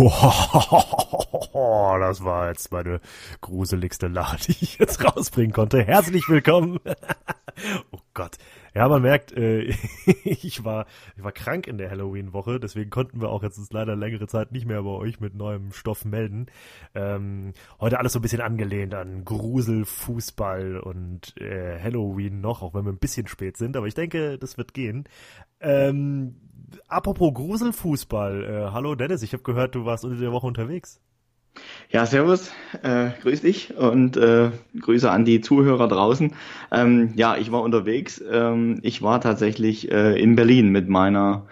Das war jetzt meine gruseligste Lache, die ich jetzt rausbringen konnte. Herzlich willkommen. Oh Gott. Ja, man merkt, äh, ich war ich war krank in der Halloween-Woche, deswegen konnten wir auch jetzt leider längere Zeit nicht mehr bei euch mit neuem Stoff melden. Ähm, heute alles so ein bisschen angelehnt an Grusel, Fußball und äh, Halloween noch, auch wenn wir ein bisschen spät sind, aber ich denke, das wird gehen. Ähm, apropos Gruselfußball, äh, hallo Dennis, ich habe gehört, du warst unter der Woche unterwegs. Ja, servus, äh, grüß dich und äh, Grüße an die Zuhörer draußen. Ähm, ja, ich war unterwegs. Ähm, ich war tatsächlich äh, in Berlin mit meiner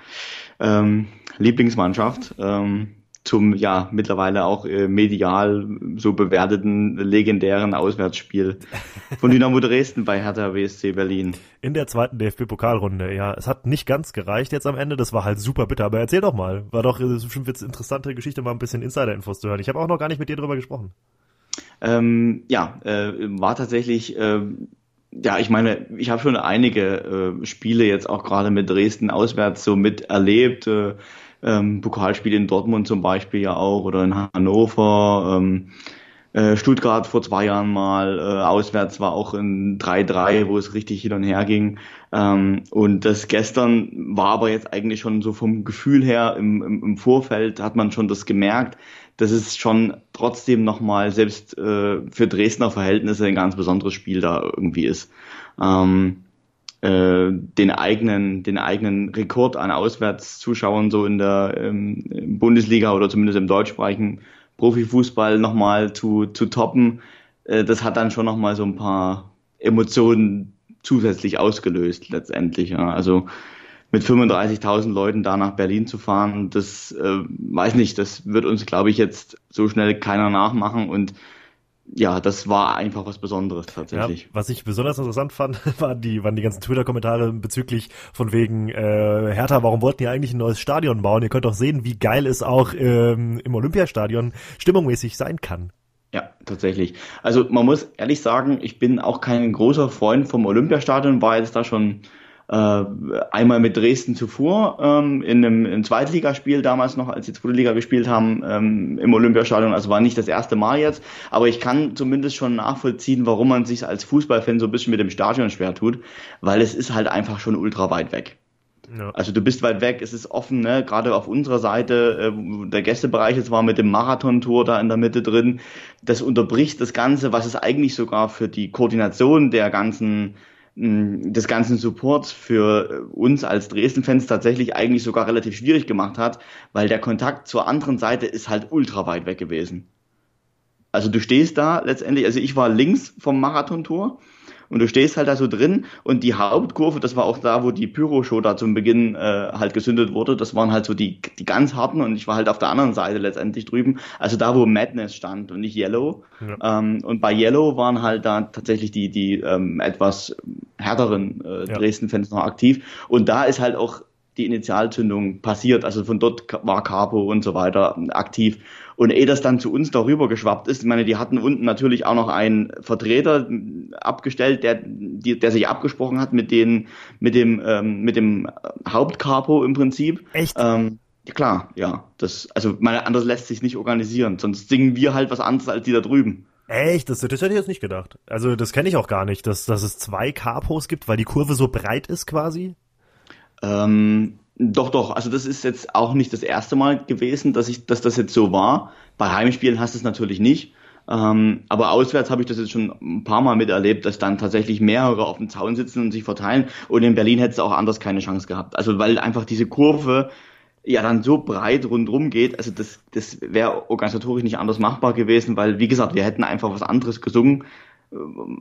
ähm, Lieblingsmannschaft. Ähm, zum ja mittlerweile auch äh, medial so bewerteten legendären Auswärtsspiel von Dynamo Dresden bei Hertha WSC Berlin. In der zweiten DFB-Pokalrunde, ja. Es hat nicht ganz gereicht jetzt am Ende, das war halt super bitter, aber erzähl doch mal. War doch äh, bestimmt jetzt interessante Geschichte, mal ein bisschen Insider-Infos zu hören. Ich habe auch noch gar nicht mit dir drüber gesprochen. Ähm, ja, äh, war tatsächlich äh, ja, ich meine, ich habe schon einige äh, Spiele jetzt auch gerade mit Dresden auswärts so miterlebt. Äh, ähm, Pokalspiel in Dortmund zum Beispiel ja auch oder in Hannover. Ähm, äh, Stuttgart vor zwei Jahren mal, äh, auswärts war auch ein 3-3, wo es richtig hin und her ging. Ähm, und das gestern war aber jetzt eigentlich schon so vom Gefühl her im, im, im Vorfeld hat man schon das gemerkt, dass es schon trotzdem nochmal, selbst äh, für Dresdner Verhältnisse, ein ganz besonderes Spiel da irgendwie ist. Ähm, äh, den eigenen, den eigenen Rekord an Auswärtszuschauern so in der ähm, Bundesliga oder zumindest im deutschsprachigen Profifußball nochmal zu, zu toppen, äh, das hat dann schon nochmal so ein paar Emotionen zusätzlich ausgelöst letztendlich. Ja. Also mit 35.000 Leuten da nach Berlin zu fahren, das äh, weiß nicht, das wird uns, glaube ich, jetzt so schnell keiner nachmachen und ja, das war einfach was Besonderes tatsächlich. Ja, was ich besonders interessant fand, waren die, waren die ganzen Twitter-Kommentare bezüglich von wegen äh, Hertha, warum wollten ihr eigentlich ein neues Stadion bauen? Ihr könnt doch sehen, wie geil es auch ähm, im Olympiastadion stimmungsmäßig sein kann. Ja, tatsächlich. Also man muss ehrlich sagen, ich bin auch kein großer Freund vom Olympiastadion, war jetzt da schon äh, einmal mit Dresden zuvor ähm, in einem, einem Zweitligaspiel damals noch, als sie zweite Liga gespielt haben ähm, im Olympiastadion. Also war nicht das erste Mal jetzt, aber ich kann zumindest schon nachvollziehen, warum man sich als Fußballfan so ein bisschen mit dem Stadion schwer tut, weil es ist halt einfach schon ultra weit weg. Ja. Also du bist weit weg, es ist offen, ne? gerade auf unserer Seite, äh, der Gästebereich jetzt war mit dem Marathontor da in der Mitte drin. Das unterbricht das Ganze, was es eigentlich sogar für die Koordination der ganzen des ganzen Supports für uns als Dresden-Fans tatsächlich eigentlich sogar relativ schwierig gemacht hat, weil der Kontakt zur anderen Seite ist halt ultra weit weg gewesen. Also du stehst da letztendlich, also ich war links vom Marathontor und du stehst halt da so drin und die Hauptkurve, das war auch da, wo die Pyro-Show da zum Beginn äh, halt gezündet wurde, das waren halt so die, die ganz harten und ich war halt auf der anderen Seite letztendlich drüben, also da, wo Madness stand und nicht Yellow. Ja. Ähm, und bei Yellow waren halt da tatsächlich die, die ähm, etwas härteren äh, Dresden-Fans noch aktiv und da ist halt auch die Initialzündung passiert. Also von dort war Capo und so weiter aktiv. Und ehe das dann zu uns darüber geschwappt ist, ich meine, die hatten unten natürlich auch noch einen Vertreter abgestellt, der, die, der sich abgesprochen hat mit den, mit dem, ähm, mit dem Hauptcapo im Prinzip. Echt? Ähm, ja, klar, ja. Das, also, meine, anders lässt sich nicht organisieren. Sonst singen wir halt was anderes als die da drüben. Echt? Das, das hätte ich jetzt nicht gedacht. Also, das kenne ich auch gar nicht, dass, dass es zwei Capos gibt, weil die Kurve so breit ist quasi. Ähm, doch, doch. Also das ist jetzt auch nicht das erste Mal gewesen, dass ich, dass das jetzt so war. Bei Heimspielen hast du es natürlich nicht. Ähm, aber auswärts habe ich das jetzt schon ein paar Mal miterlebt, dass dann tatsächlich mehrere auf dem Zaun sitzen und sich verteilen. Und in Berlin hätte es auch anders keine Chance gehabt. Also weil einfach diese Kurve ja dann so breit rundrum geht, also das, das wäre organisatorisch nicht anders machbar gewesen, weil wie gesagt, wir hätten einfach was anderes gesungen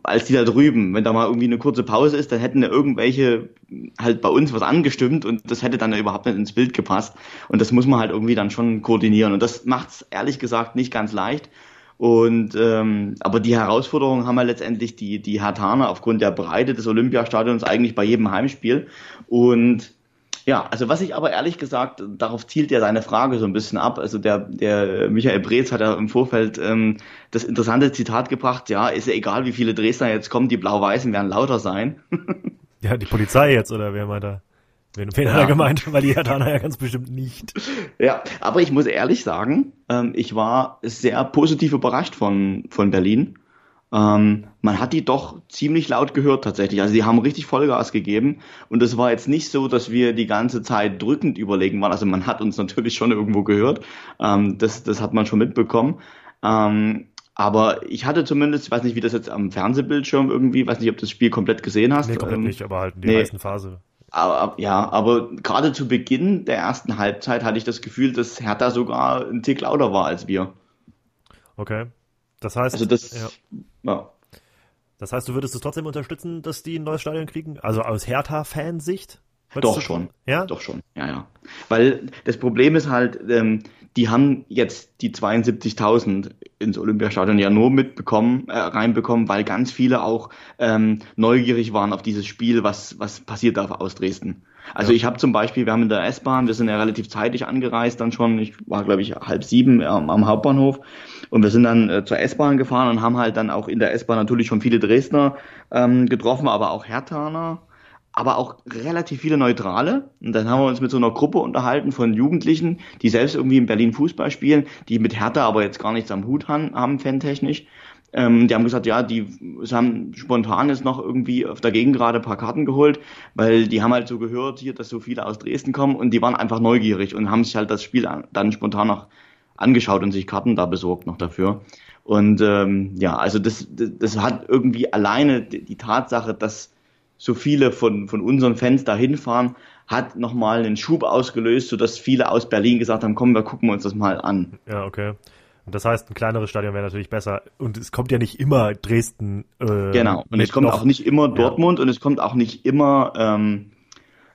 als die da drüben. Wenn da mal irgendwie eine kurze Pause ist, dann hätten da irgendwelche halt bei uns was angestimmt und das hätte dann überhaupt nicht ins Bild gepasst. Und das muss man halt irgendwie dann schon koordinieren. Und das macht es ehrlich gesagt nicht ganz leicht. Und ähm, aber die Herausforderungen haben wir letztendlich die die Hartaner aufgrund der Breite des Olympiastadions eigentlich bei jedem Heimspiel. Und ja, also was ich aber ehrlich gesagt, darauf zielt ja seine Frage so ein bisschen ab. Also der, der Michael Breetz hat ja im Vorfeld ähm, das interessante Zitat gebracht, ja, ist ja egal, wie viele Dresdner jetzt kommen, die Blau-Weißen werden lauter sein. ja, die Polizei jetzt, oder wer meint er? Wen, wen ja. hat er gemeint? Weil die Hertaner ja ganz bestimmt nicht. Ja, aber ich muss ehrlich sagen, ähm, ich war sehr positiv überrascht von, von Berlin. Ähm, man hat die doch ziemlich laut gehört tatsächlich. Also die haben richtig Vollgas gegeben und es war jetzt nicht so, dass wir die ganze Zeit drückend überlegen waren. Also man hat uns natürlich schon irgendwo gehört. Ähm, das, das hat man schon mitbekommen. Ähm, aber ich hatte zumindest, ich weiß nicht, wie das jetzt am Fernsehbildschirm irgendwie, weiß nicht, ob du das Spiel komplett gesehen hast. Nee, komplett ähm, nicht, aber halt in der nee. heißen Phase. Aber, ja, aber gerade zu Beginn der ersten Halbzeit hatte ich das Gefühl, dass Hertha sogar ein Tick lauter war als wir. Okay. Das heißt, also das, ja. Ja. Das heißt, du würdest es trotzdem unterstützen, dass die ein neues Stadion kriegen? Also aus Hertha-Fansicht? Doch schon. Ja? Doch schon. Ja, ja. Weil das Problem ist halt, ähm, die haben jetzt die 72.000 ins Olympiastadion ja nur mitbekommen, äh, reinbekommen, weil ganz viele auch ähm, neugierig waren auf dieses Spiel, was, was passiert da aus Dresden. Also ja. ich habe zum Beispiel, wir haben in der S-Bahn, wir sind ja relativ zeitig angereist dann schon, ich war glaube ich halb sieben ähm, am Hauptbahnhof und wir sind dann äh, zur S-Bahn gefahren und haben halt dann auch in der S-Bahn natürlich schon viele Dresdner ähm, getroffen, aber auch Hertaner aber auch relativ viele Neutrale. Und dann haben wir uns mit so einer Gruppe unterhalten von Jugendlichen, die selbst irgendwie in Berlin Fußball spielen, die mit Hertha aber jetzt gar nichts am Hut haben, haben fantechnisch. Ähm, die haben gesagt, ja, die haben spontan jetzt noch irgendwie auf der Gegend gerade ein paar Karten geholt, weil die haben halt so gehört hier, dass so viele aus Dresden kommen und die waren einfach neugierig und haben sich halt das Spiel dann spontan noch angeschaut und sich Karten da besorgt noch dafür. Und ähm, ja, also das, das, das hat irgendwie alleine die, die Tatsache, dass so viele von, von unseren Fans da hinfahren, hat nochmal einen Schub ausgelöst, sodass viele aus Berlin gesagt haben, komm, wir gucken uns das mal an. Ja, okay. Und das heißt, ein kleineres Stadion wäre natürlich besser. Und es kommt ja nicht immer Dresden. Äh, genau. Und es kommt noch, auch nicht immer Dortmund ja. und es kommt auch nicht immer, ähm,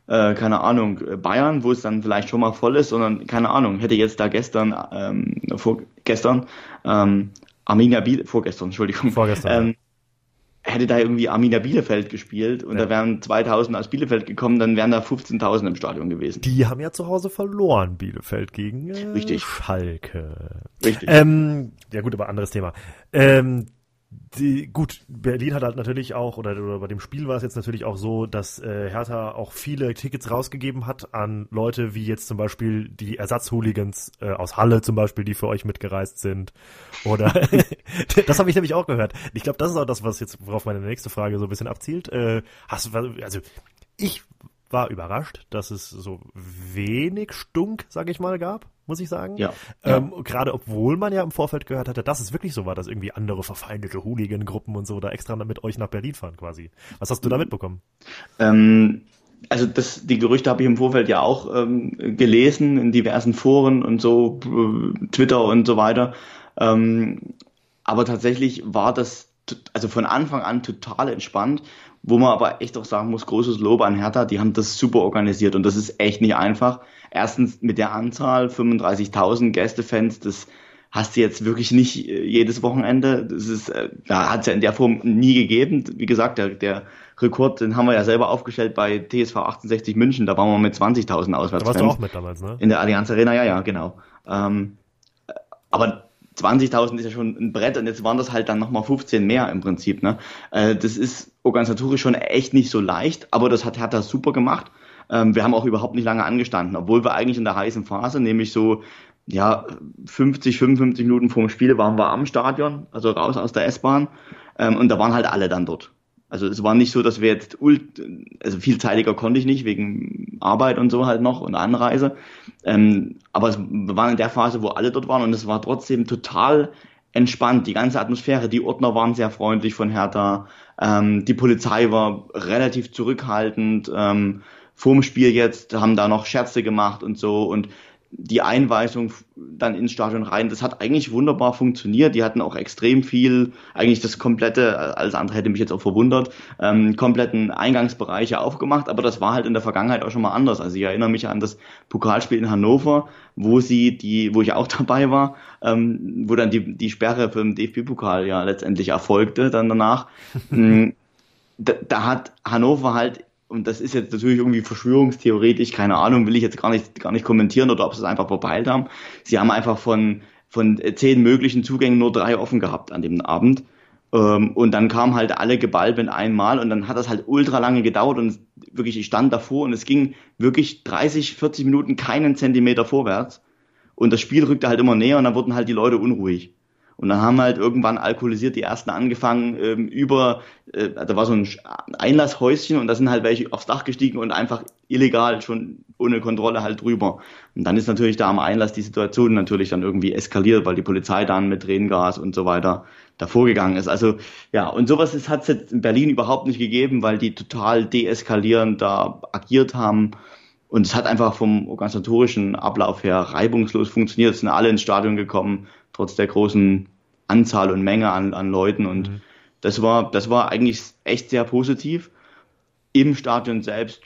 äh, keine Ahnung, Bayern, wo es dann vielleicht schon mal voll ist, sondern keine Ahnung, hätte jetzt da gestern, ähm, vorgestern, ähm, Arminia Biel, vorgestern, Entschuldigung, vorgestern, ähm, hätte da irgendwie Arminia Bielefeld gespielt und ja. da wären 2000 aus Bielefeld gekommen, dann wären da 15.000 im Stadion gewesen. Die haben ja zu Hause verloren, Bielefeld gegen äh, Richtig. Schalke. Richtig. Ähm, ja gut, aber anderes Thema. Ähm, die, gut, Berlin hat halt natürlich auch, oder, oder bei dem Spiel war es jetzt natürlich auch so, dass äh, Hertha auch viele Tickets rausgegeben hat an Leute wie jetzt zum Beispiel die Ersatzhooligans äh, aus Halle zum Beispiel, die für euch mitgereist sind. Oder das habe ich nämlich auch gehört. Ich glaube, das ist auch das, was jetzt, worauf meine nächste Frage so ein bisschen abzielt. Äh, hast du, also ich war überrascht, dass es so wenig Stunk, sag ich mal, gab muss ich sagen. Ja. Ähm, ja. Gerade obwohl man ja im Vorfeld gehört hatte, dass es wirklich so war, dass irgendwie andere verfeindete Hooligan-Gruppen und so da extra mit euch nach Berlin fahren quasi. Was hast du da mitbekommen? Ähm, also das, die Gerüchte habe ich im Vorfeld ja auch ähm, gelesen in diversen Foren und so, äh, Twitter und so weiter. Ähm, aber tatsächlich war das also von Anfang an total entspannt, wo man aber echt auch sagen muss, großes Lob an Hertha, die haben das super organisiert und das ist echt nicht einfach erstens mit der Anzahl 35.000 Gästefans, das hast du jetzt wirklich nicht äh, jedes Wochenende. Das ist, äh, da hat es ja in der Form nie gegeben. Wie gesagt, der, der Rekord, den haben wir ja selber aufgestellt bei TSV 1860 München. Da waren wir mit 20.000 Auswärtsfans. Da warst du auch mit damals, ne? In der Allianz Arena, ja, ja, genau. Ähm, aber 20.000 ist ja schon ein Brett und jetzt waren das halt dann nochmal 15 mehr im Prinzip. Ne? Äh, das ist organisatorisch schon echt nicht so leicht, aber das hat Hertha super gemacht. Ähm, wir haben auch überhaupt nicht lange angestanden, obwohl wir eigentlich in der heißen Phase, nämlich so ja 50, 55 Minuten vorm Spiel waren wir am Stadion, also raus aus der S-Bahn ähm, und da waren halt alle dann dort. Also es war nicht so, dass wir jetzt ult, also viel zeitiger konnte ich nicht wegen Arbeit und so halt noch und Anreise. Ähm, aber es, waren in der Phase, wo alle dort waren und es war trotzdem total entspannt. Die ganze Atmosphäre, die Ordner waren sehr freundlich von Hertha, ähm, die Polizei war relativ zurückhaltend. Ähm, vorm Spiel jetzt, haben da noch Scherze gemacht und so und die Einweisung dann ins Stadion rein, das hat eigentlich wunderbar funktioniert. Die hatten auch extrem viel, eigentlich das komplette, alles andere hätte mich jetzt auch verwundert, ähm, kompletten Eingangsbereiche aufgemacht, aber das war halt in der Vergangenheit auch schon mal anders. Also ich erinnere mich an das Pokalspiel in Hannover, wo sie die, wo ich auch dabei war, ähm, wo dann die, die Sperre für den DFB-Pokal ja letztendlich erfolgte dann danach. Mm, da, da hat Hannover halt und das ist jetzt natürlich irgendwie verschwörungstheoretisch, keine Ahnung, will ich jetzt gar nicht, gar nicht kommentieren oder ob sie es einfach verpeilt haben. Sie haben einfach von, von zehn möglichen Zugängen nur drei offen gehabt an dem Abend. Ähm, und dann kamen halt alle geballt mit einmal und dann hat das halt ultra lange gedauert und wirklich, ich stand davor und es ging wirklich 30, 40 Minuten keinen Zentimeter vorwärts. Und das Spiel rückte halt immer näher und dann wurden halt die Leute unruhig. Und dann haben halt irgendwann alkoholisiert die ersten angefangen ähm, über, äh, da war so ein Einlasshäuschen und da sind halt welche aufs Dach gestiegen und einfach illegal schon ohne Kontrolle halt drüber. Und dann ist natürlich da am Einlass die Situation natürlich dann irgendwie eskaliert, weil die Polizei dann mit Tränengas und so weiter davor gegangen ist. Also ja, und sowas hat es jetzt in Berlin überhaupt nicht gegeben, weil die total deeskalierend da agiert haben. Und es hat einfach vom organisatorischen Ablauf her reibungslos funktioniert. Es sind alle ins Stadion gekommen, trotz der großen Anzahl und Menge an, an Leuten. Und mhm. das war, das war eigentlich echt sehr positiv. Im Stadion selbst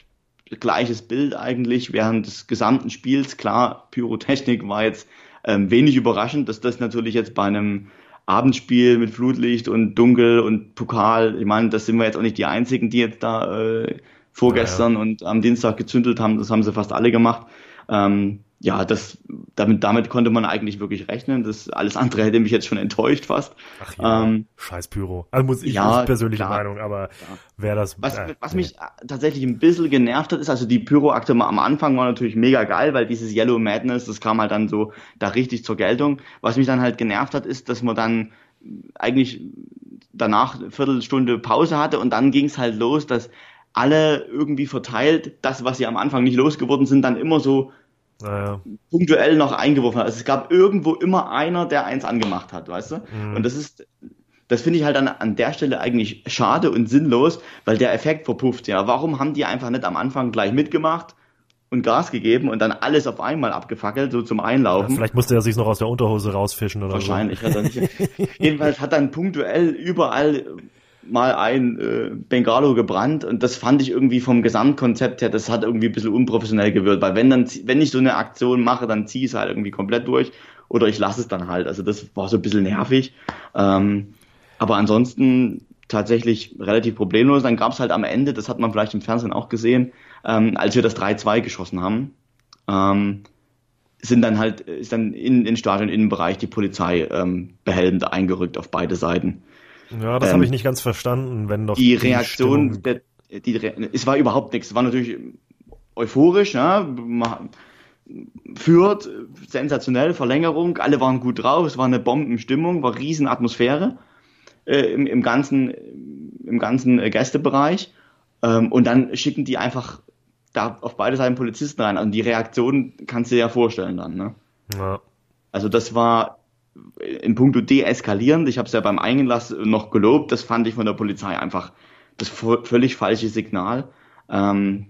gleiches Bild eigentlich während des gesamten Spiels. Klar, Pyrotechnik war jetzt ähm, wenig überraschend, dass das natürlich jetzt bei einem Abendspiel mit Flutlicht und Dunkel und Pokal, ich meine, das sind wir jetzt auch nicht die einzigen, die jetzt da äh, vorgestern ja, ja. und am Dienstag gezündelt haben, das haben sie fast alle gemacht. Ähm, ja, das, damit, damit konnte man eigentlich wirklich rechnen. Das alles andere hätte mich jetzt schon enttäuscht fast. Ach ja, ähm, scheiß Pyro. Also muss ich ja, persönliche klar, Meinung, aber klar. wäre das. Was, äh, was nee. mich tatsächlich ein bisschen genervt hat, ist, also die Pyro-Akte am Anfang war natürlich mega geil, weil dieses Yellow Madness, das kam halt dann so da richtig zur Geltung. Was mich dann halt genervt hat, ist, dass man dann eigentlich danach eine Viertelstunde Pause hatte und dann ging es halt los, dass alle irgendwie verteilt, das, was sie am Anfang nicht losgeworden sind, dann immer so naja. punktuell noch eingeworfen hat. Also es gab irgendwo immer einer, der eins angemacht hat, weißt du? Mhm. Und das ist, das finde ich halt an, an der Stelle eigentlich schade und sinnlos, weil der Effekt verpufft. Ja, warum haben die einfach nicht am Anfang gleich mitgemacht? und Gas gegeben und dann alles auf einmal abgefackelt, so zum Einlaufen. Ja, vielleicht musste er sich noch aus der Unterhose rausfischen oder Wahrscheinlich so. Wahrscheinlich hat er nicht. Jedenfalls hat dann punktuell überall mal ein äh, Bengalo gebrannt und das fand ich irgendwie vom Gesamtkonzept her, das hat irgendwie ein bisschen unprofessionell gewirkt, weil wenn dann, wenn ich so eine Aktion mache, dann ziehe ich es halt irgendwie komplett durch oder ich lasse es dann halt. Also das war so ein bisschen nervig. Ähm, aber ansonsten tatsächlich relativ problemlos. Dann gab es halt am Ende, das hat man vielleicht im Fernsehen auch gesehen, ähm, als wir das 3-2 geschossen haben, ähm, sind dann halt, ist dann in den Stadion-Innenbereich die Polizei ähm, behelmend eingerückt auf beide Seiten. Ja, das ähm, habe ich nicht ganz verstanden, wenn doch die, die Reaktion, der, die, es war überhaupt nichts. Es war natürlich euphorisch, ja, führt sensationell Verlängerung, alle waren gut drauf, es war eine Bombenstimmung, war riesen Atmosphäre äh, im, im ganzen im ganzen äh, Gästebereich ähm, und dann schicken die einfach da auf beide Seiten Polizisten rein. Also die Reaktion kannst du dir ja vorstellen dann. Ne? Ja. Also das war in puncto deeskalierend. Ich habe es ja beim Einlass noch gelobt. Das fand ich von der Polizei einfach das völlig falsche Signal. Ähm,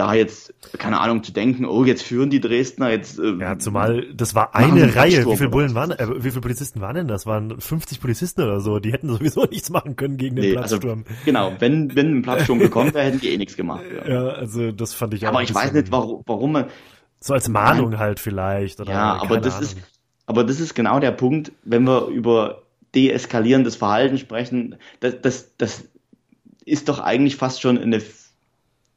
da jetzt, keine Ahnung, zu denken, oh, jetzt führen die Dresdner jetzt. Äh, ja, zumal das war eine Reihe. Wie viele Bullen waren, äh, wie viele Polizisten waren denn das? Waren 50 Polizisten oder so? Die hätten sowieso nichts machen können gegen den nee, also Platzsturm. Also, genau, wenn, wenn ein Platzsturm gekommen wäre, hätten die eh nichts gemacht. Ja. ja, also das fand ich auch. Aber ich weiß nicht, warum, warum man. So als Mahnung halt vielleicht. Oder ja, aber das Ahnung. ist, aber das ist genau der Punkt, wenn wir über deeskalierendes Verhalten sprechen, das, das, das ist doch eigentlich fast schon eine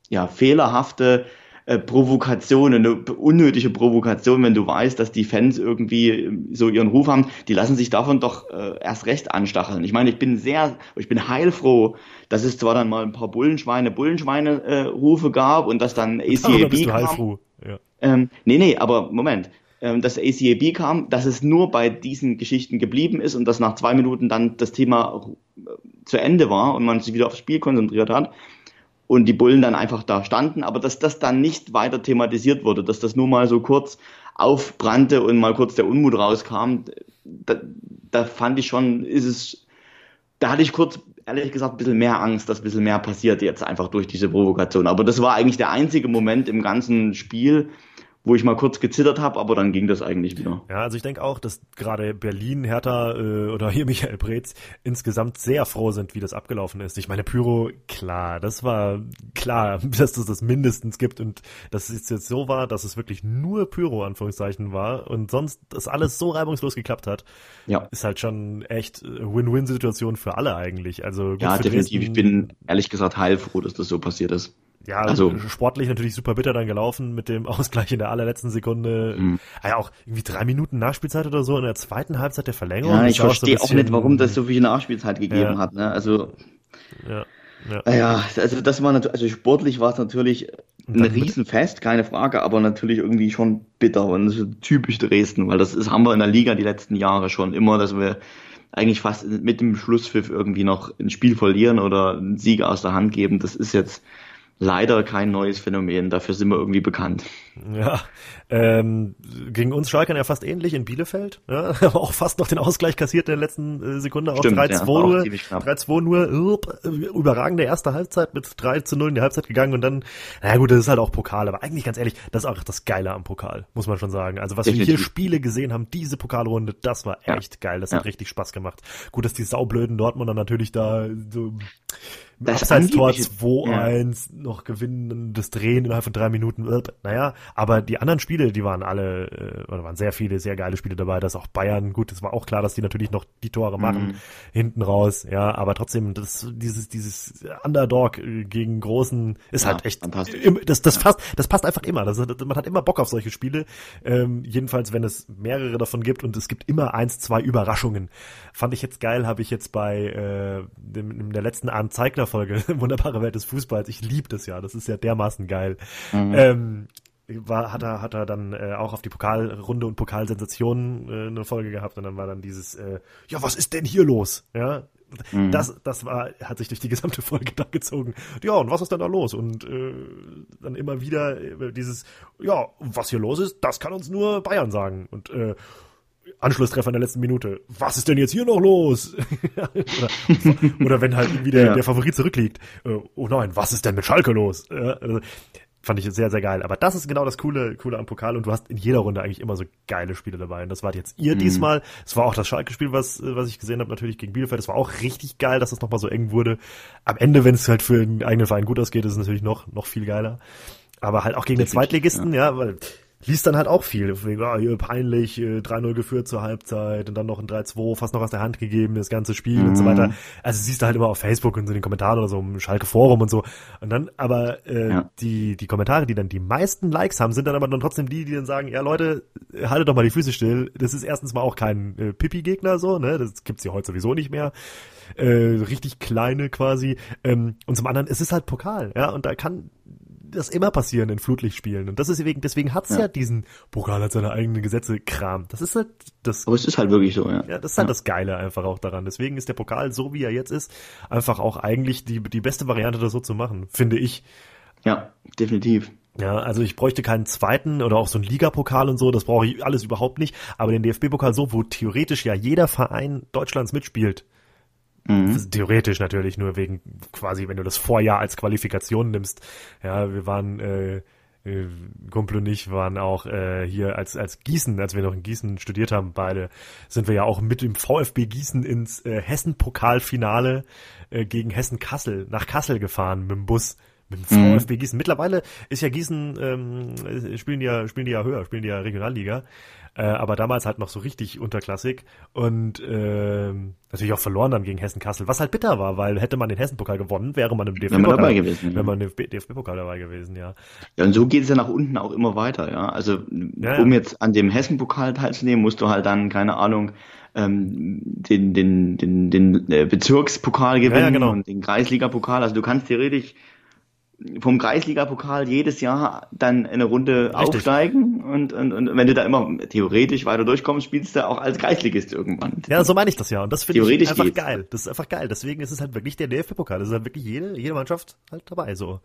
ja, fehlerhafte äh, Provokation, eine unnötige Provokation, wenn du weißt, dass die Fans irgendwie ähm, so ihren Ruf haben, die lassen sich davon doch äh, erst recht anstacheln. Ich meine, ich bin sehr, ich bin heilfroh, dass es zwar dann mal ein paar Bullenschweine, Bullenschweine-Rufe äh, gab und dass dann ACAB bist du kam. Heilfroh. Ja. Ähm, nee, nee, aber Moment, ähm, dass ACAB kam, dass es nur bei diesen Geschichten geblieben ist und dass nach zwei Minuten dann das Thema äh, zu Ende war und man sich wieder aufs Spiel konzentriert hat und die Bullen dann einfach da standen, aber dass das dann nicht weiter thematisiert wurde, dass das nur mal so kurz aufbrannte und mal kurz der Unmut rauskam, da, da fand ich schon, ist es, da hatte ich kurz, ehrlich gesagt, ein bisschen mehr Angst, dass ein bisschen mehr passiert jetzt einfach durch diese Provokation. Aber das war eigentlich der einzige Moment im ganzen Spiel, wo ich mal kurz gezittert habe, aber dann ging das eigentlich wieder. Ja, also ich denke auch, dass gerade Berlin, Hertha äh, oder hier Michael Preetz insgesamt sehr froh sind, wie das abgelaufen ist. Ich meine, Pyro, klar, das war klar, dass es das mindestens gibt und dass es jetzt so war, dass es wirklich nur Pyro, Anführungszeichen, war und sonst das alles so reibungslos geklappt hat, ja. ist halt schon echt Win-Win-Situation für alle eigentlich. Also Ja, definitiv. Dresden, ich bin ehrlich gesagt heilfroh, dass das so passiert ist. Ja, also sportlich natürlich super bitter dann gelaufen mit dem Ausgleich in der allerletzten Sekunde. Mhm. Ah ja, auch irgendwie drei Minuten Nachspielzeit oder so in der zweiten Halbzeit der Verlängerung. Ja, ich verstehe auch, so auch, nicht, warum das so viel Nachspielzeit gegeben ja. hat. Ne? Also ja. Ja. ja, also das war natürlich, also sportlich war es natürlich ein Riesenfest, keine Frage, aber natürlich irgendwie schon bitter und so typisch Dresden, weil das ist, haben wir in der Liga die letzten Jahre schon immer, dass wir eigentlich fast mit dem Schlusspfiff irgendwie noch ein Spiel verlieren oder einen Sieg aus der Hand geben. Das ist jetzt leider kein neues Phänomen. Dafür sind wir irgendwie bekannt. Ja, ähm, gegen uns Schalke ja fast ähnlich in Bielefeld. Ja, auch fast noch den Ausgleich kassiert in der letzten äh, Sekunde. Auch 3-2 ja, nur. 3-2 nur. Äh, überragende erste Halbzeit mit 3 zu 0 in die Halbzeit gegangen und dann, naja gut, das ist halt auch Pokal. Aber eigentlich ganz ehrlich, das ist auch das Geile am Pokal, muss man schon sagen. Also was Definitiv. wir hier Spiele gesehen haben, diese Pokalrunde, das war echt ja. geil. Das hat richtig Spaß gemacht. Gut, dass die saublöden Dortmunder natürlich da so das Abseits-Tor 2-1, ja. noch gewinnen, das Drehen innerhalb von drei Minuten. Naja, aber die anderen Spiele, die waren alle, äh, oder waren sehr viele, sehr geile Spiele dabei. Das auch Bayern, gut, es war auch klar, dass die natürlich noch die Tore machen, mhm. hinten raus, ja, aber trotzdem, das, dieses, dieses Underdog gegen Großen ist ja, halt echt, das, das, ja. passt, das passt einfach immer. Das, man hat immer Bock auf solche Spiele. Ähm, jedenfalls, wenn es mehrere davon gibt und es gibt immer eins, zwei Überraschungen. Fand ich jetzt geil, habe ich jetzt bei äh, dem, in der letzten Arndt Zeigler Folge, Wunderbare Welt des Fußballs. Ich liebe das ja, das ist ja dermaßen geil. Mhm. Ähm, war, hat er, hat er dann äh, auch auf die Pokalrunde und Pokalsensationen äh, eine Folge gehabt und dann war dann dieses, äh, ja, was ist denn hier los? Ja, mhm. das, das war, hat sich durch die gesamte Folge da gezogen. Ja, und was ist denn da los? Und äh, dann immer wieder äh, dieses, ja, was hier los ist, das kann uns nur Bayern sagen. Und äh, Anschlusstreffer in der letzten Minute. Was ist denn jetzt hier noch los? oder, oder, wenn halt irgendwie der, ja. der Favorit zurückliegt. Äh, oh nein, was ist denn mit Schalke los? Also, fand ich sehr, sehr geil. Aber das ist genau das Coole, Coole am Pokal und du hast in jeder Runde eigentlich immer so geile Spiele dabei. Und das war jetzt ihr mhm. diesmal. Es war auch das Schalke-Spiel, was, was ich gesehen habe, natürlich gegen Bielefeld. Es war auch richtig geil, dass es nochmal so eng wurde. Am Ende, wenn es halt für einen eigenen Verein gut ausgeht, ist es natürlich noch, noch viel geiler. Aber halt auch gegen den Zweitligisten, ja, ja weil liest dann halt auch viel. Ja, hier peinlich, 3-0 äh, geführt zur Halbzeit und dann noch ein 3-2, fast noch aus der Hand gegeben, das ganze Spiel mhm. und so weiter. Also siehst du halt immer auf Facebook und so in den Kommentaren oder so im Schalke Forum und so. Und dann aber äh, ja. die, die Kommentare, die dann die meisten Likes haben, sind dann aber dann trotzdem die, die dann sagen, ja Leute, haltet doch mal die Füße still. Das ist erstens mal auch kein äh, Pipi-Gegner so, ne? Das gibt's ja heute sowieso nicht mehr. Äh, richtig kleine quasi. Ähm, und zum anderen, es ist halt Pokal, ja, und da kann das immer passieren in Flutlichtspielen. Und das ist deswegen, deswegen hat's ja. ja diesen Pokal hat seine eigenen Gesetze Kram. Das ist halt das. Aber es ist halt wirklich so, ja. Ja, das ist halt ja. das Geile einfach auch daran. Deswegen ist der Pokal so wie er jetzt ist, einfach auch eigentlich die, die beste Variante, das so zu machen, finde ich. Ja, definitiv. Ja, also ich bräuchte keinen zweiten oder auch so einen Ligapokal und so, das brauche ich alles überhaupt nicht. Aber den DFB-Pokal so, wo theoretisch ja jeder Verein Deutschlands mitspielt, Mhm. Theoretisch natürlich nur wegen quasi, wenn du das Vorjahr als Qualifikation nimmst. Ja, wir waren, äh, äh, Kumpel und ich waren auch äh, hier als als Gießen, als wir noch in Gießen studiert haben, beide sind wir ja auch mit dem VfB Gießen ins äh, Hessen-Pokalfinale äh, gegen Hessen Kassel nach Kassel gefahren mit dem Bus mit dem mhm. VfB Gießen. Mittlerweile ist ja Gießen ähm, spielen die ja spielen die ja höher, spielen die ja Regionalliga. Äh, aber damals halt noch so richtig unterklassig und äh, natürlich auch verloren dann gegen Hessen-Kassel, was halt bitter war, weil hätte man den Hessen-Pokal gewonnen, wäre man im DFB-Pokal dabei gewesen. Wäre man im DFB-Pokal dabei gewesen, ja. Ja, und so geht es ja nach unten auch immer weiter, ja. Also ja, um ja. jetzt an dem Hessen-Pokal teilzunehmen, musst du halt dann, keine Ahnung, ähm, den, den, den, den äh, Bezirkspokal gewinnen ja, genau. und den Kreisliga-Pokal. Also du kannst theoretisch vom Kreisliga-Pokal jedes Jahr dann eine Runde Richtig. aufsteigen und, und, und wenn du da immer theoretisch weiter durchkommst, spielst du auch als Kreisligist irgendwann. Ja, so meine ich das ja und das finde ich einfach geht's. geil. Das ist einfach geil. Deswegen ist es halt wirklich der DFB-Pokal. Das ist halt wirklich jede, jede Mannschaft halt dabei so.